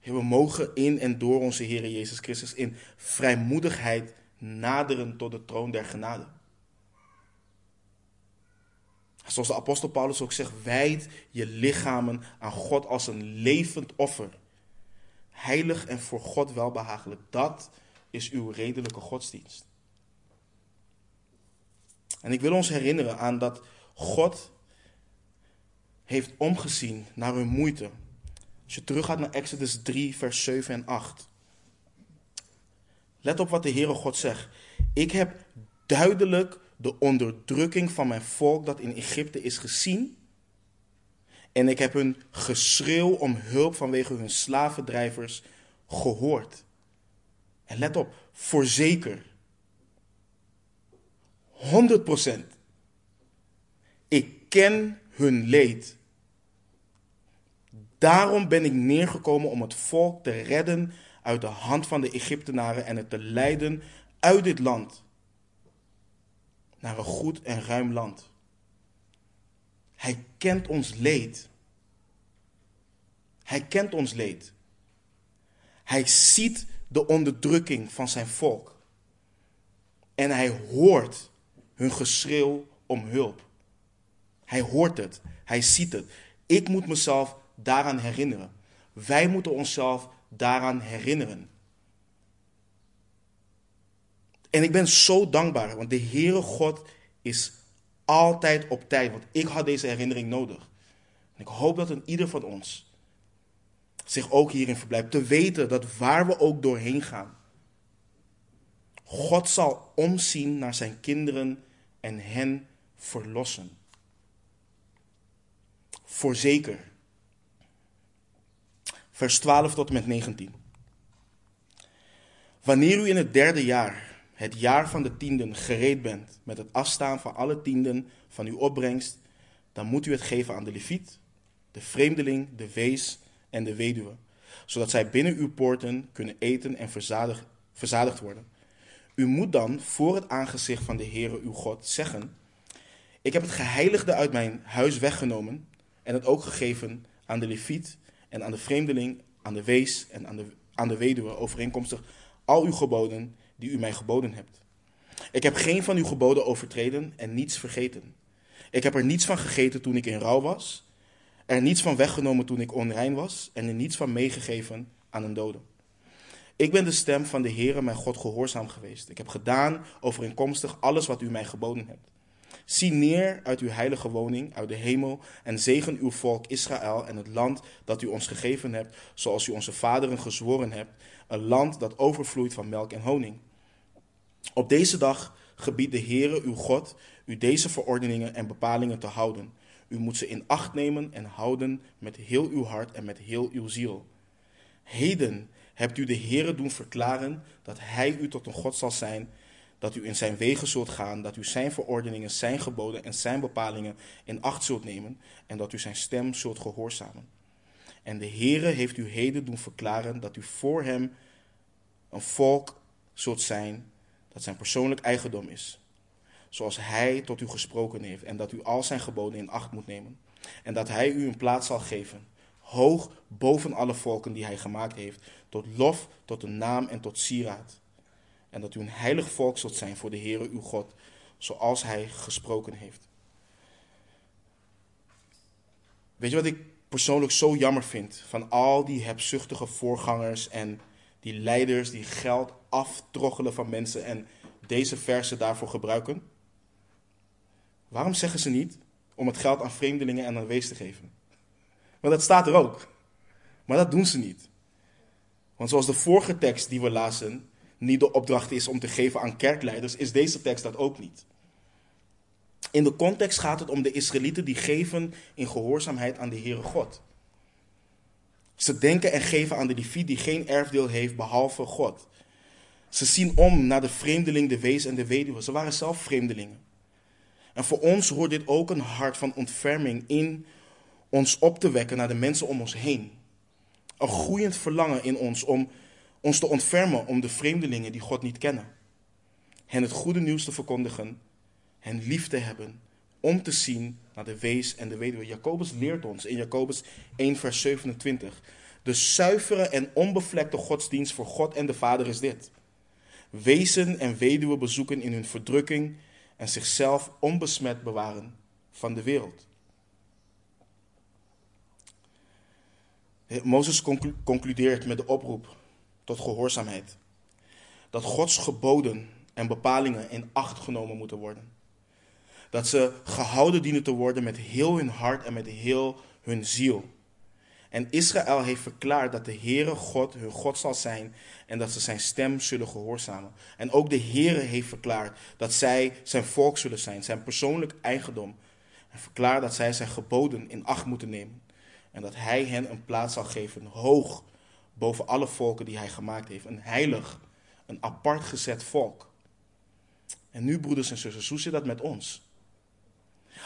We mogen in en door onze Heer Jezus Christus in vrijmoedigheid naderen tot de troon der genade. Zoals de apostel Paulus ook zegt, wijd je lichamen aan God als een levend offer. Heilig en voor God welbehagelijk. Dat is uw redelijke godsdienst. En ik wil ons herinneren aan dat God heeft omgezien naar hun moeite. Als je teruggaat naar Exodus 3, vers 7 en 8. Let op wat de Heere God zegt. Ik heb duidelijk de onderdrukking van mijn volk dat in Egypte is gezien. En ik heb hun geschreeuw om hulp vanwege hun slavendrijvers gehoord. En let op, voorzeker. 100%. Ik ken hun leed. Daarom ben ik neergekomen om het volk te redden uit de hand van de Egyptenaren en het te leiden uit dit land naar een goed en ruim land. Hij kent ons leed. Hij kent ons leed. Hij ziet de onderdrukking van zijn volk. En hij hoort hun geschreeuw om hulp. Hij hoort het. Hij ziet het. Ik moet mezelf daaraan herinneren. Wij moeten onszelf daaraan herinneren. En ik ben zo dankbaar, want de Heere God is altijd op tijd. Want ik had deze herinnering nodig. En ik hoop dat een ieder van ons zich ook hierin verblijft. Te weten dat waar we ook doorheen gaan, God zal omzien naar zijn kinderen en hen verlossen. Voorzeker. Vers 12 tot en met 19. Wanneer u in het derde jaar het jaar van de tienden gereed bent met het afstaan van alle tienden van uw opbrengst, dan moet u het geven aan de leviet, de vreemdeling, de wees en de weduwe, zodat zij binnen uw poorten kunnen eten en verzadigd, verzadigd worden. U moet dan voor het aangezicht van de Heere uw God zeggen: Ik heb het geheiligde uit mijn huis weggenomen en het ook gegeven aan de leviet en aan de vreemdeling, aan de wees en aan de, aan de weduwe, overeenkomstig al uw geboden die u mij geboden hebt. Ik heb geen van uw geboden overtreden en niets vergeten. Ik heb er niets van gegeten toen ik in rouw was, er niets van weggenomen toen ik onrein was en er niets van meegegeven aan een dode. Ik ben de stem van de Heere mijn God gehoorzaam geweest. Ik heb gedaan overeenkomstig alles wat u mij geboden hebt. Zie neer uit uw heilige woning, uit de hemel, en zegen uw volk Israël en het land dat u ons gegeven hebt, zoals u onze vaderen gezworen hebt, een land dat overvloeit van melk en honing. Op deze dag gebiedt de Heere uw God u deze verordeningen en bepalingen te houden. U moet ze in acht nemen en houden met heel uw hart en met heel uw ziel. Heden hebt u de Heere doen verklaren dat Hij u tot een God zal zijn, dat u in zijn wegen zult gaan, dat u zijn verordeningen, zijn geboden en zijn bepalingen in acht zult nemen en dat u zijn stem zult gehoorzamen. En de Heere heeft u heden doen verklaren dat u voor hem een volk zult zijn dat zijn persoonlijk eigendom is. Zoals hij tot u gesproken heeft en dat u al zijn geboden in acht moet nemen. En dat hij u een plaats zal geven, hoog boven alle volken die hij gemaakt heeft, tot lof, tot een naam en tot sieraad. En dat u een heilig volk zult zijn voor de Heere uw God, zoals hij gesproken heeft. Weet je wat ik persoonlijk zo jammer vind van al die hebzuchtige voorgangers en die leiders die geld aftroggelen van mensen en deze versen daarvoor gebruiken? Waarom zeggen ze niet om het geld aan vreemdelingen en aan wees te geven? Want dat staat er ook. Maar dat doen ze niet. Want zoals de vorige tekst die we lazen niet de opdracht is om te geven aan kerkleiders, is deze tekst dat ook niet. In de context gaat het om de Israëlieten die geven in gehoorzaamheid aan de Heere God. Ze denken en geven aan de Leviet die geen erfdeel heeft behalve God. Ze zien om naar de vreemdeling, de wees en de weduwe. Ze waren zelf vreemdelingen. En voor ons hoort dit ook een hart van ontferming in ons op te wekken naar de mensen om ons heen. Een groeiend verlangen in ons om ons te ontfermen om de vreemdelingen die God niet kennen. Hen het goede nieuws te verkondigen, hen lief te hebben, om te zien naar de wees en de weduwe. Jacobus leert ons in Jacobus 1, vers 27. De zuivere en onbevlekte godsdienst voor God en de Vader is dit. Wezen en weduwe bezoeken in hun verdrukking en zichzelf onbesmet bewaren van de wereld. Mozes concludeert met de oproep tot gehoorzaamheid. Dat Gods geboden en bepalingen in acht genomen moeten worden. Dat ze gehouden dienen te worden met heel hun hart en met heel hun ziel. En Israël heeft verklaard dat de Heere God hun God zal zijn en dat ze zijn stem zullen gehoorzamen. En ook de Heere heeft verklaard dat zij zijn volk zullen zijn, zijn persoonlijk eigendom. En verklaart dat zij zijn geboden in acht moeten nemen. En dat hij hen een plaats zal geven, hoog boven alle volken die hij gemaakt heeft. Een heilig, een apart gezet volk. En nu, broeders en zusters, hoe zit dat met ons?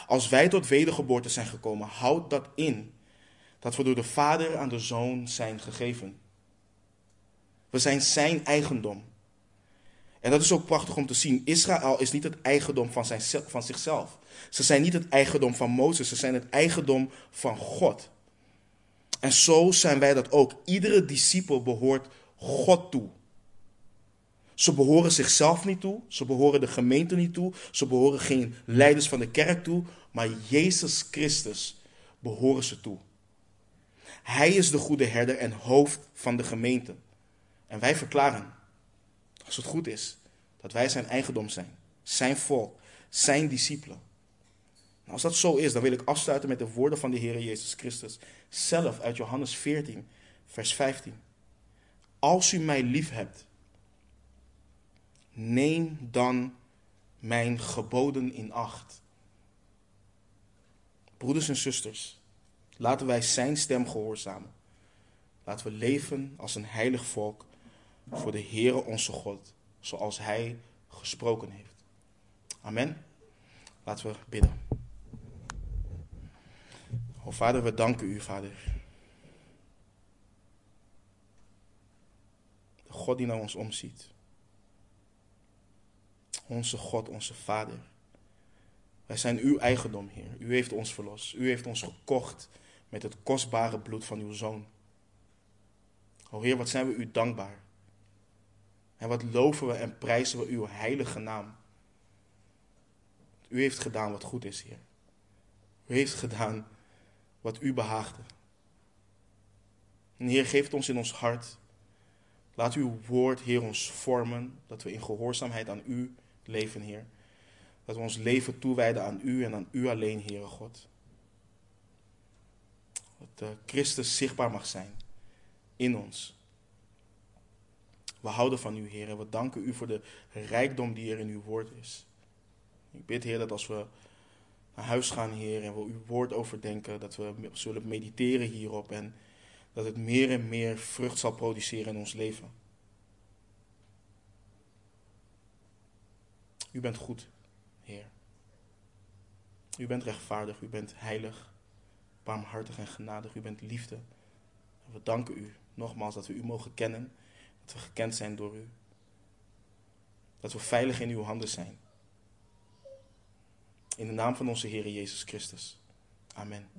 Als wij tot wedergeboorte zijn gekomen, houd dat in dat we door de Vader aan de Zoon zijn gegeven. We zijn zijn eigendom. En dat is ook prachtig om te zien. Israël is niet het eigendom van, zijn, van zichzelf. Ze zijn niet het eigendom van Mozes, ze zijn het eigendom van God. En zo zijn wij dat ook. Iedere discipel behoort God toe. Ze behoren zichzelf niet toe, ze behoren de gemeente niet toe, ze behoren geen leiders van de kerk toe, maar Jezus Christus behoren ze toe. Hij is de goede herder en hoofd van de gemeente. En wij verklaren, als het goed is, dat wij zijn eigendom zijn, zijn volk, zijn discipelen. Als dat zo is, dan wil ik afsluiten met de woorden van de Heer Jezus Christus. Zelf uit Johannes 14, vers 15. Als u mij lief hebt, neem dan mijn geboden in acht. Broeders en zusters, laten wij zijn stem gehoorzamen. Laten we leven als een heilig volk voor de Heere onze God, zoals Hij gesproken heeft. Amen. Laten we bidden. O Vader, we danken u, Vader. De God die naar ons omziet. Onze God, onze Vader. Wij zijn uw eigendom, Heer. U heeft ons verlost. U heeft ons gekocht met het kostbare bloed van uw Zoon. O Heer, wat zijn we u dankbaar. En wat loven we en prijzen we uw heilige naam. U heeft gedaan wat goed is, Heer. U heeft gedaan wat u behaagde. En Heer, geef het ons in ons hart. Laat uw woord, Heer, ons vormen, dat we in gehoorzaamheid aan u leven, Heer. Dat we ons leven toewijden aan u en aan u alleen, Heere God. Dat uh, Christus zichtbaar mag zijn in ons. We houden van u, Heer, en we danken u voor de rijkdom die er in uw woord is. Ik bid, Heer, dat als we naar huis gaan, Heer, en we uw woord overdenken, dat we zullen mediteren hierop en dat het meer en meer vrucht zal produceren in ons leven. U bent goed, Heer. U bent rechtvaardig, u bent heilig, barmhartig en genadig, u bent liefde. We danken u nogmaals dat we u mogen kennen, dat we gekend zijn door u. Dat we veilig in uw handen zijn. In de naam van onze Heer Jezus Christus. Amen.